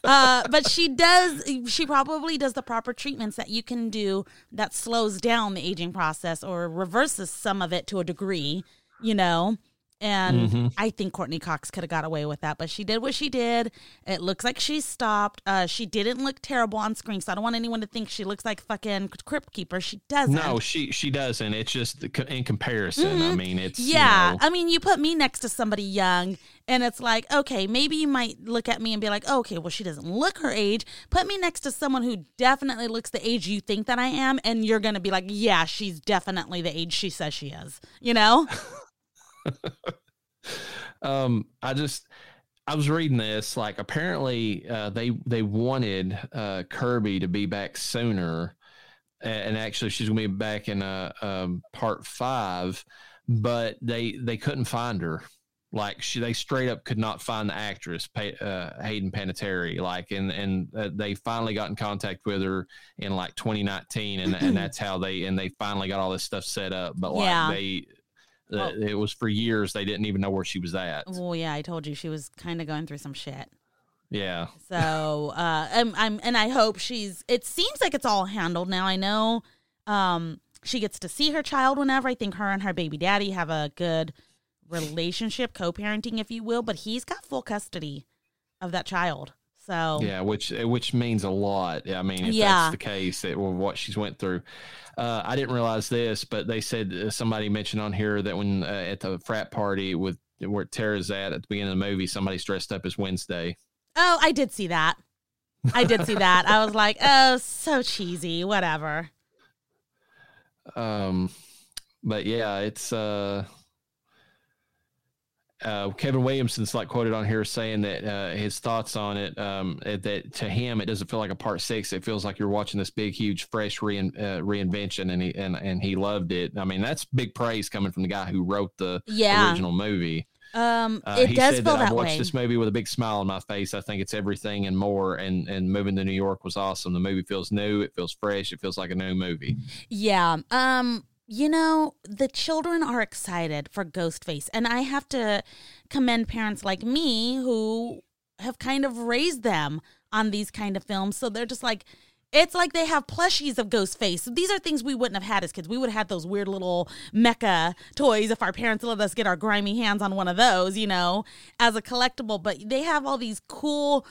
uh, but she does, she probably does the proper treatments that you can do that slows down the aging process or reverses some of it to a degree, you know? And Mhm. I think Courteney Cox could have got away with that, but she did what she did. It looks like she stopped. Uh, she didn't look terrible on screen, so I don't want anyone to think she looks like fucking Crypt Keeper. She doesn't. no, she, she doesn't. It's just in comparison. I mean, it's, you Mm-hmm. Yeah. know- I mean, you put me next to somebody young, and it's like, okay, maybe you might look at me and be like, okay, well, she doesn't look her age. Put me next to someone who definitely looks the age you think that I am, and you're going to be like, yeah, she's definitely the age she says she is. You know? um i just i was reading this like apparently uh they they wanted uh kirby to be back sooner and actually she's gonna be back in uh um part five but they they couldn't find her. Like she they straight up could not find the actress uh, hayden panettiere. Like and and uh, they finally got in contact with her in like 2019 and, and that's how they and they finally got all this stuff set up. But like Yeah. they Well- it was for years they didn't even know where she was at well, yeah, I told you she was kind of going through some shit. yeah So, uh, I'm, I'm, and I hope she's, it seems like it's all handled now. I know, um, she gets to see her child whenever. I think her and her baby daddy have a good relationship, co parenting, if you will, but he's got full custody of that child. So, yeah which which means a lot i mean if Yeah. that's the case it, well, what she's went through uh, i didn't realize this but they said uh, somebody mentioned on here that when uh, at the frat party with where tara's at at the beginning of the movie somebody's dressed up as wednesday Oh, I did see that. I did see that. I was like, oh, so cheesy. Whatever. Um, but yeah, it's uh, uh, Kevin Williamson's like quoted on here saying that uh, his thoughts on it. Um, that to him, it doesn't feel like a part six. It feels like you're watching this big, huge, fresh rein, uh, reinvention, and he and and he loved it. I mean, that's big praise coming from the guy who wrote the Yeah. original movie. Um, Uh, it he does said feel that, I've watched way. this movie with a big smile on my face. I think it's everything and more. And and moving to New York was awesome. The movie feels new. It feels fresh. It feels like a new movie. Yeah. Um, you know, the children are excited for Ghostface, and I have to commend parents like me who have kind of raised them on these kind of films. So they're just like it's like they have plushies of Ghostface. These are things we wouldn't have had as kids. We would have had those weird little mecha toys if our parents let us get our grimy hands on one of those, you know, as a collectible. But they have all these cool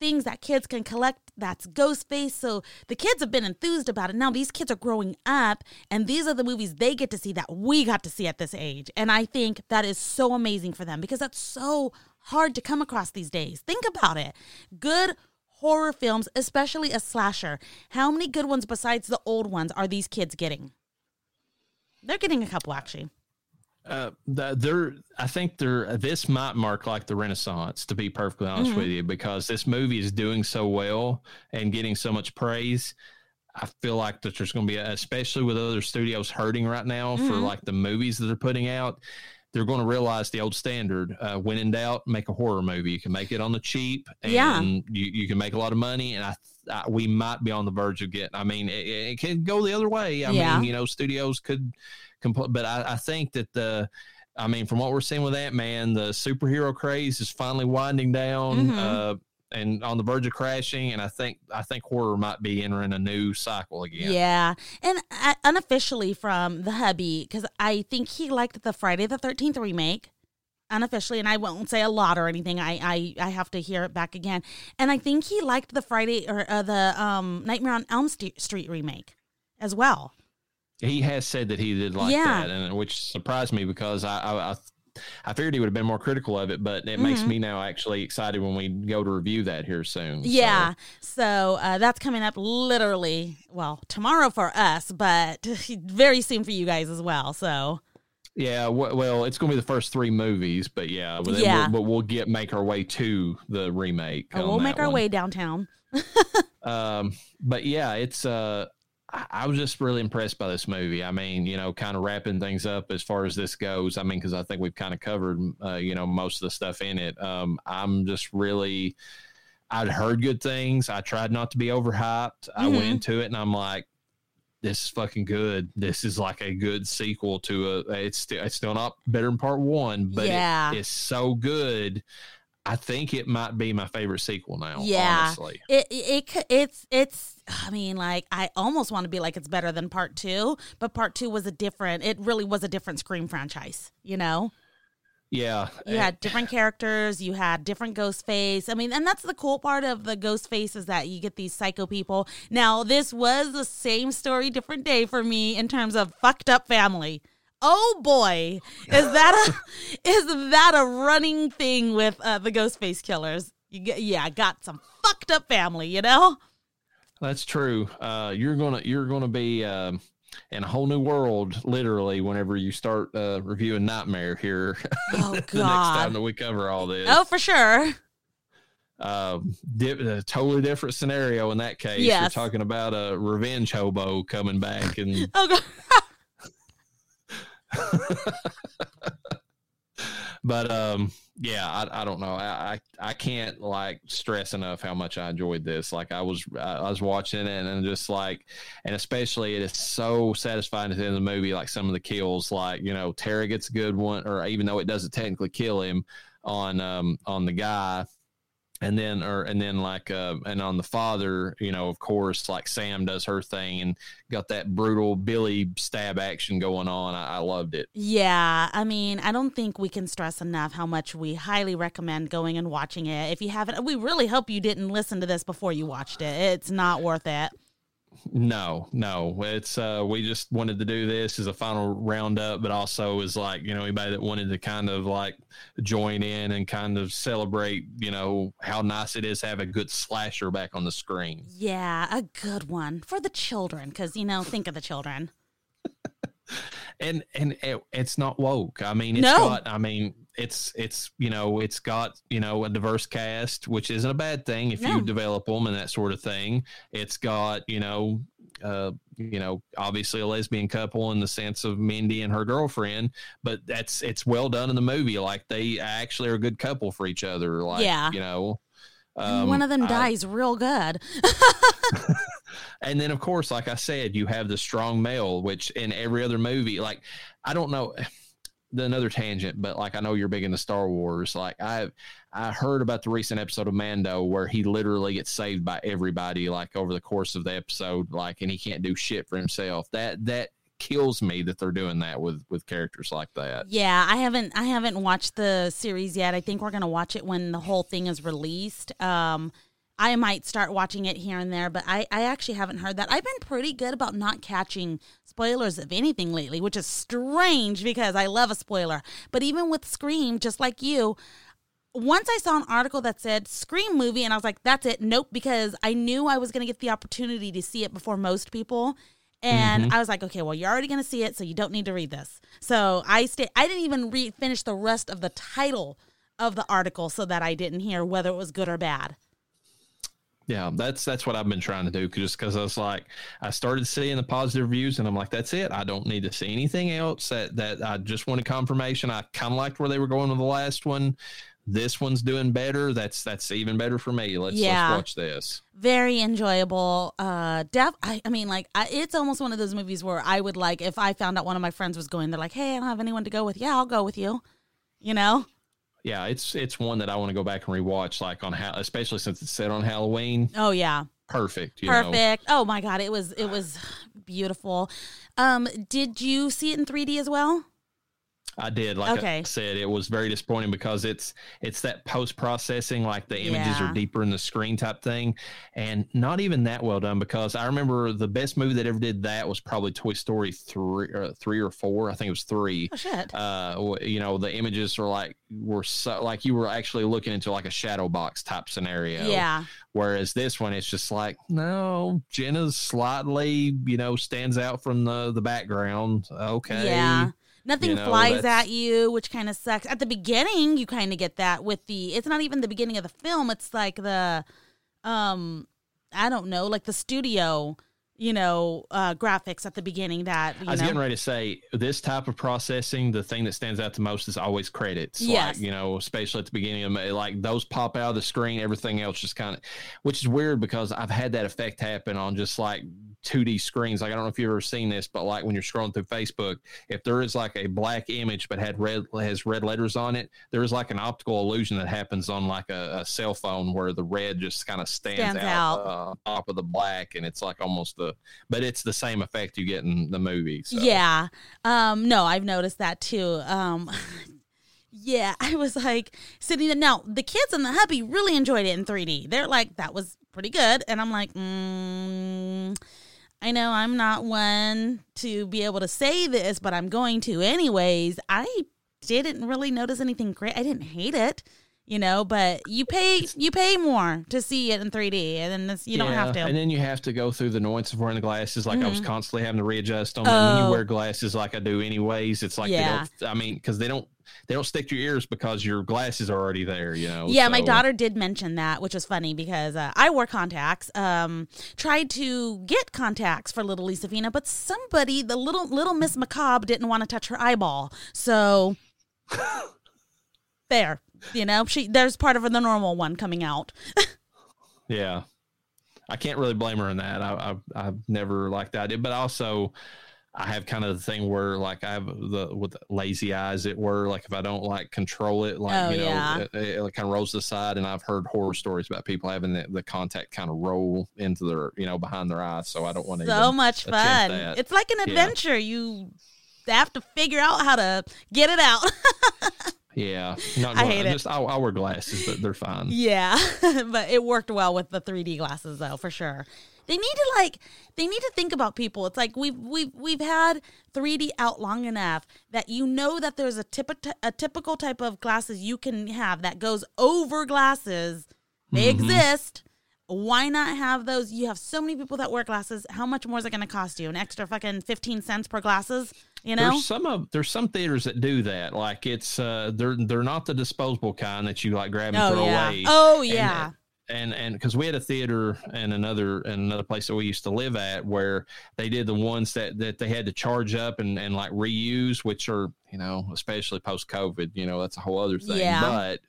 things that kids can collect that's Ghostface. So the kids have been enthused about it. Now these kids are growing up and these are the movies they get to see that we got to see at this age. And I think that is so amazing for them because that's so hard to come across these days. Think about it. Good horror films, especially a slasher. How many good ones besides the old ones are these kids getting? They're getting a couple actually. Uh, the, they're, I think they're, this might mark like the renaissance, to be perfectly honest Mm-hmm. with you, because this movie is doing so well and getting so much praise. I feel like that there's going to be, a, especially with other studios hurting right now for Mm-hmm. like the movies that they're putting out, they're going to realize the old standard. Uh, when in doubt, make a horror movie. You can make it on the cheap, and Yeah. you, you can make a lot of money. And I, I we might be on the verge of getting. I mean, it, it can go the other way. I Yeah. mean, you know, studios could, compl- but I, I think that the. I mean, from what we're seeing with Ant Man, the superhero craze is finally winding down. Mhm. Uh, and on the verge of crashing, and I think I think horror might be entering a new cycle again. Yeah. And uh, unofficially from the hubby, because I think he liked the Friday the 13th remake. Unofficially, and I won't say a lot or anything. I, I I have to hear it back again. And I think he liked the Friday or uh, the um Nightmare on Elm St- Street remake as well. He has said that he did like Yeah. that, and which surprised me because I, I I I figured he would have been more critical of it, but it makes Mm-hmm. me now actually excited when we go to review that here soon. Yeah. So uh, that's coming up literally, well, tomorrow for us, but very soon for you guys as well. So yeah. w- Well, it's going to be the first three movies, but yeah, but, Yeah. We'll, but we'll get make our way to the remake. on we'll make our one. way downtown. Um, but yeah, it's uh, I, was just really impressed by this movie. I mean, you know, kind of wrapping things up as far as this goes. I mean, because I think we've kind of covered, uh, you know, most of the stuff in it. Um, I'm just really, I'd heard good things. I tried not to be overhyped. I went Mhm. into it and I'm like. This is fucking good. This is like a good sequel to a. It's still it's still not better than part one, but Yeah. it is so good. I think it might be my favorite sequel now. Yeah. honestly. It, it it it's it's I mean like I almost want to be like it's better than part 2, but part 2 was a different it really was a different Scream franchise, you know? Yeah, You had different characters, you had different ghost face. I mean, and that's the cool part of the ghost face is that you get these psycho people. Now, this was the same story, different day for me in terms of fucked up family. Oh boy, is that a is that a running thing with uh, the ghost face killers? You get, yeah, got some fucked up family, you know. That's true. Uh, you're gonna you're gonna be um, in a whole new world, literally, whenever you start uh, reviewing Nightmare here. Oh the next time that we cover all this, Oh, for sure. um, di- a totally different scenario in that case. You're talking about a revenge hobo coming back, and Oh God. but um, yeah, I, I don't know. I, I I can't like stress enough how much I enjoyed this. Like I was I, I was watching it and just like, and especially it is so satisfying at the end of the movie. Like some of the kills, like you know Tara gets a good one, or even though it doesn't technically kill him on um on the guy. And then, or and then, like, uh, and on the father, you know, of course, like Sam does her thing and got that brutal Billy stab action going on. I, I loved it. Yeah, I mean, I don't think we can stress enough how much we highly recommend going and watching it. If you haven't, we really hope you didn't listen to this before you watched it. It's not worth it. No, no. It's uh we just wanted to do this as a final roundup, but also as like, you know, anybody that wanted to kind of like join in and kind of celebrate, you know, how nice it is to have a good slasher back on the screen. Yeah, a good one for the children because you know, think of the children. and and it, it's not woke. I mean, it's No. got. I mean, it's it's you know, it's got you know a diverse cast, which isn't a bad thing if No. you develop them and that sort of thing. It's got you know. Uh, you know, obviously a lesbian couple in the sense of Mindy and her girlfriend, but that's it's well done in the movie. Like they actually are a good couple for each other. Like, Yeah. you know, um, one of them I- dies real good. and then of course like i said you have the strong male which in every other movie like i don't know another tangent but like i know you're big into star wars like i i heard about the recent episode of mando where he literally gets saved by everybody like over the course of the episode like and he can't do shit for himself that that kills me that they're doing that with with characters like that Yeah, I haven't I haven't watched the series yet. I think we're gonna watch it when the whole thing is released. Um, I might start watching it here and there, but I, I actually haven't heard that. I've been pretty good about not catching spoilers of anything lately, which is strange because I love a spoiler. But even with Scream, just like you, once I saw an article that said Scream movie, and I was like, that's it. Nope, because I knew I was going to get the opportunity to see it before most people. And mm-hmm. I was like, okay, well, you're already going to see it, so you don't need to read this. So I stay. I didn't even read finish the rest of the title of the article so that I didn't hear whether it was good or bad. Yeah, that's that's what I've been trying to do. Just because I was like, I started seeing the positive reviews, and I'm like, that's it. I don't need to see anything else. That that I just wanted confirmation. I kind of liked where they were going with the last one. This one's doing better. That's that's even better for me. Let's Yeah. let's watch this. Very enjoyable. Uh, def. I, I mean, like, I, it's almost one of those movies where I would like if I found out one of my friends was going. They're like, hey, I don't have anyone to go with. Yeah, I'll go with you. You know. Yeah, it's it's one that I want to go back and rewatch. Like on how, especially since it's set on Halloween. Oh yeah. Perfect. You Know? Perfect. Oh my god, it was it was beautiful. Um, did you see it in 3D as well? I did. Like Okay. I said, it was very disappointing because it's it's that post processing, like the images Yeah. are deeper in the screen type thing, and not even that well done. Because I remember the best movie that ever did that was probably Toy Story three, or three or four. I think it was three. Oh shit. Uh, you know, the images are like were so like you were actually looking into like a shadow box type scenario. yeah. Whereas this one, it's just like, no, Jenna's slightly, you know, stands out from the the background. Okay. Yeah. Nothing You know, flies at you, which kind of sucks. At the beginning, you kind of get that with the it's not even the beginning of the film, it's like the um I don't know, like the studio, you know, uh graphics at the beginning that, you I was know. getting ready to say this type of processing, the thing that stands out the most is always credits. Yes. Like, you know, especially at the beginning of like those pop out of the screen, everything else just kind of, which is weird because I've had that effect happen on just like 2D screens. Like, I don't know if you've ever seen this, but like when you're scrolling through Facebook, if there is like a black image but had red, has red letters on it, there is like an optical illusion that happens on like a, a cell phone where the red just kind of stands, Stands out, out. Uh, on top of the black. And it's like almost the, but it's the same effect you get in the movie. So. Yeah. Um, no, I've noticed that too. Um, yeah, I was like sitting there. Now, the kids and the hubby really enjoyed it in 3D. They're like, that was pretty good. And I'm like, mm, I know I'm not one to be able to say this, but I'm going to anyways. I didn't really notice anything great. I didn't hate it. You know, but you pay you pay more to see it in 3D, and then this, you don't have to. And then you have to go through the annoyance of wearing the glasses. Like I was mm-hmm. constantly having to readjust on them. When Oh. you wear glasses, like I do anyways, it's like Yeah. they don't. I mean, because they don't they don't stick to your ears because your glasses are already there. You know. Yeah, my daughter did mention that, which was funny because uh, I wore contacts. Um, tried to get contacts for little Lisafina, but somebody, the little little Miss Macabre, didn't want to touch her eyeball. So there, you know, she there's part of the normal one coming out. Yeah. I can't really blame her in that. I, I've I've never liked that, but also. I have kind of the thing where like I have the with lazy eyes it were like if I don't like control it like Oh, you know yeah. it, it, kind of rolls to the side and I've heard horror stories about people having the, the contact kind of roll into their you know behind their eyes so I don't want to So much fun! that. It's like an Yeah. adventure. You have to figure out how to get it out. Yeah, not I hate it. just I'll, I'll wear glasses, but they're fine. Yeah, but it worked well with the 3D glasses though, for sure. They need to like they need to think about people. It's like we've we've we've had 3D out long enough that you know that there's a tip a typical type of glasses you can have that goes over glasses. They Mm-hmm. exist. Why not have those? You have so many people that wear glasses. How much more is it going to cost you? An extra fucking 15 cents per glasses, you know? There's some of there's some theaters that do that. Like it's uh they're they're not the disposable kind that you like grab and oh throw yeah. away. Oh And- yeah. and and because we had a theater and another and another place that we used to live at where they did the ones that that they had to charge up and and like reuse which are you know especially post covid you know that's a whole other thing Yeah. but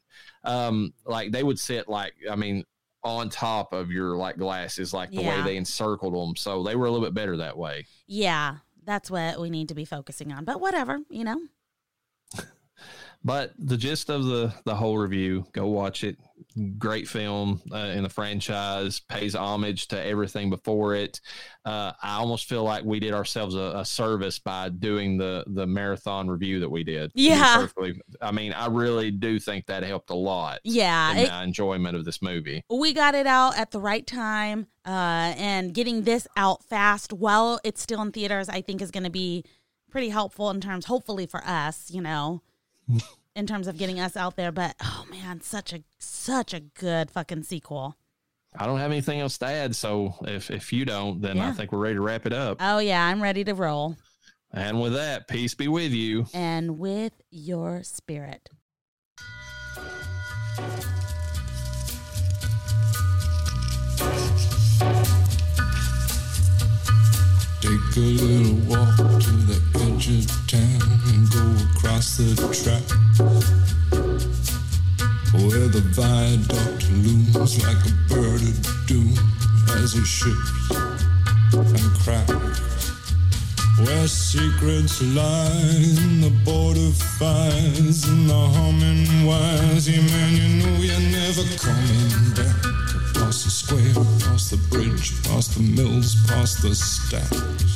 um like they would sit like i mean on top of your like glasses like the way they encircled them so they were a little bit better that way Yeah, that's what we need to be focusing on. But whatever, you know. But the gist of the the whole review, go watch it. Great film uh, in the franchise, pays homage to everything before it. Uh, I almost feel like we did ourselves a, a service by doing the the marathon review that we did. Yeah. perfectly- I mean, I really do think that helped a lot Yeah, in it, my enjoyment of this movie. we got it out at the right time, uh, and getting this out fast while it's still in theaters, I think is going to be pretty helpful in terms, hopefully for us, you know, in terms of getting us out there. But oh man, such a such a good fucking sequel. I don't have anything else to add, so if if you don't, then I think we're ready to wrap it up. Oh yeah, I'm ready to roll, And with that, peace be with you. and with your spirit. Take a little walk to the edge of town across the track. Where the viaduct looms like a bird of doom as it shifts and cracks. Where secrets lie in the border fires and the humming wires. Yeah, man, you know you're never coming back. Across the square, across the bridge, past the mills, past the stacks.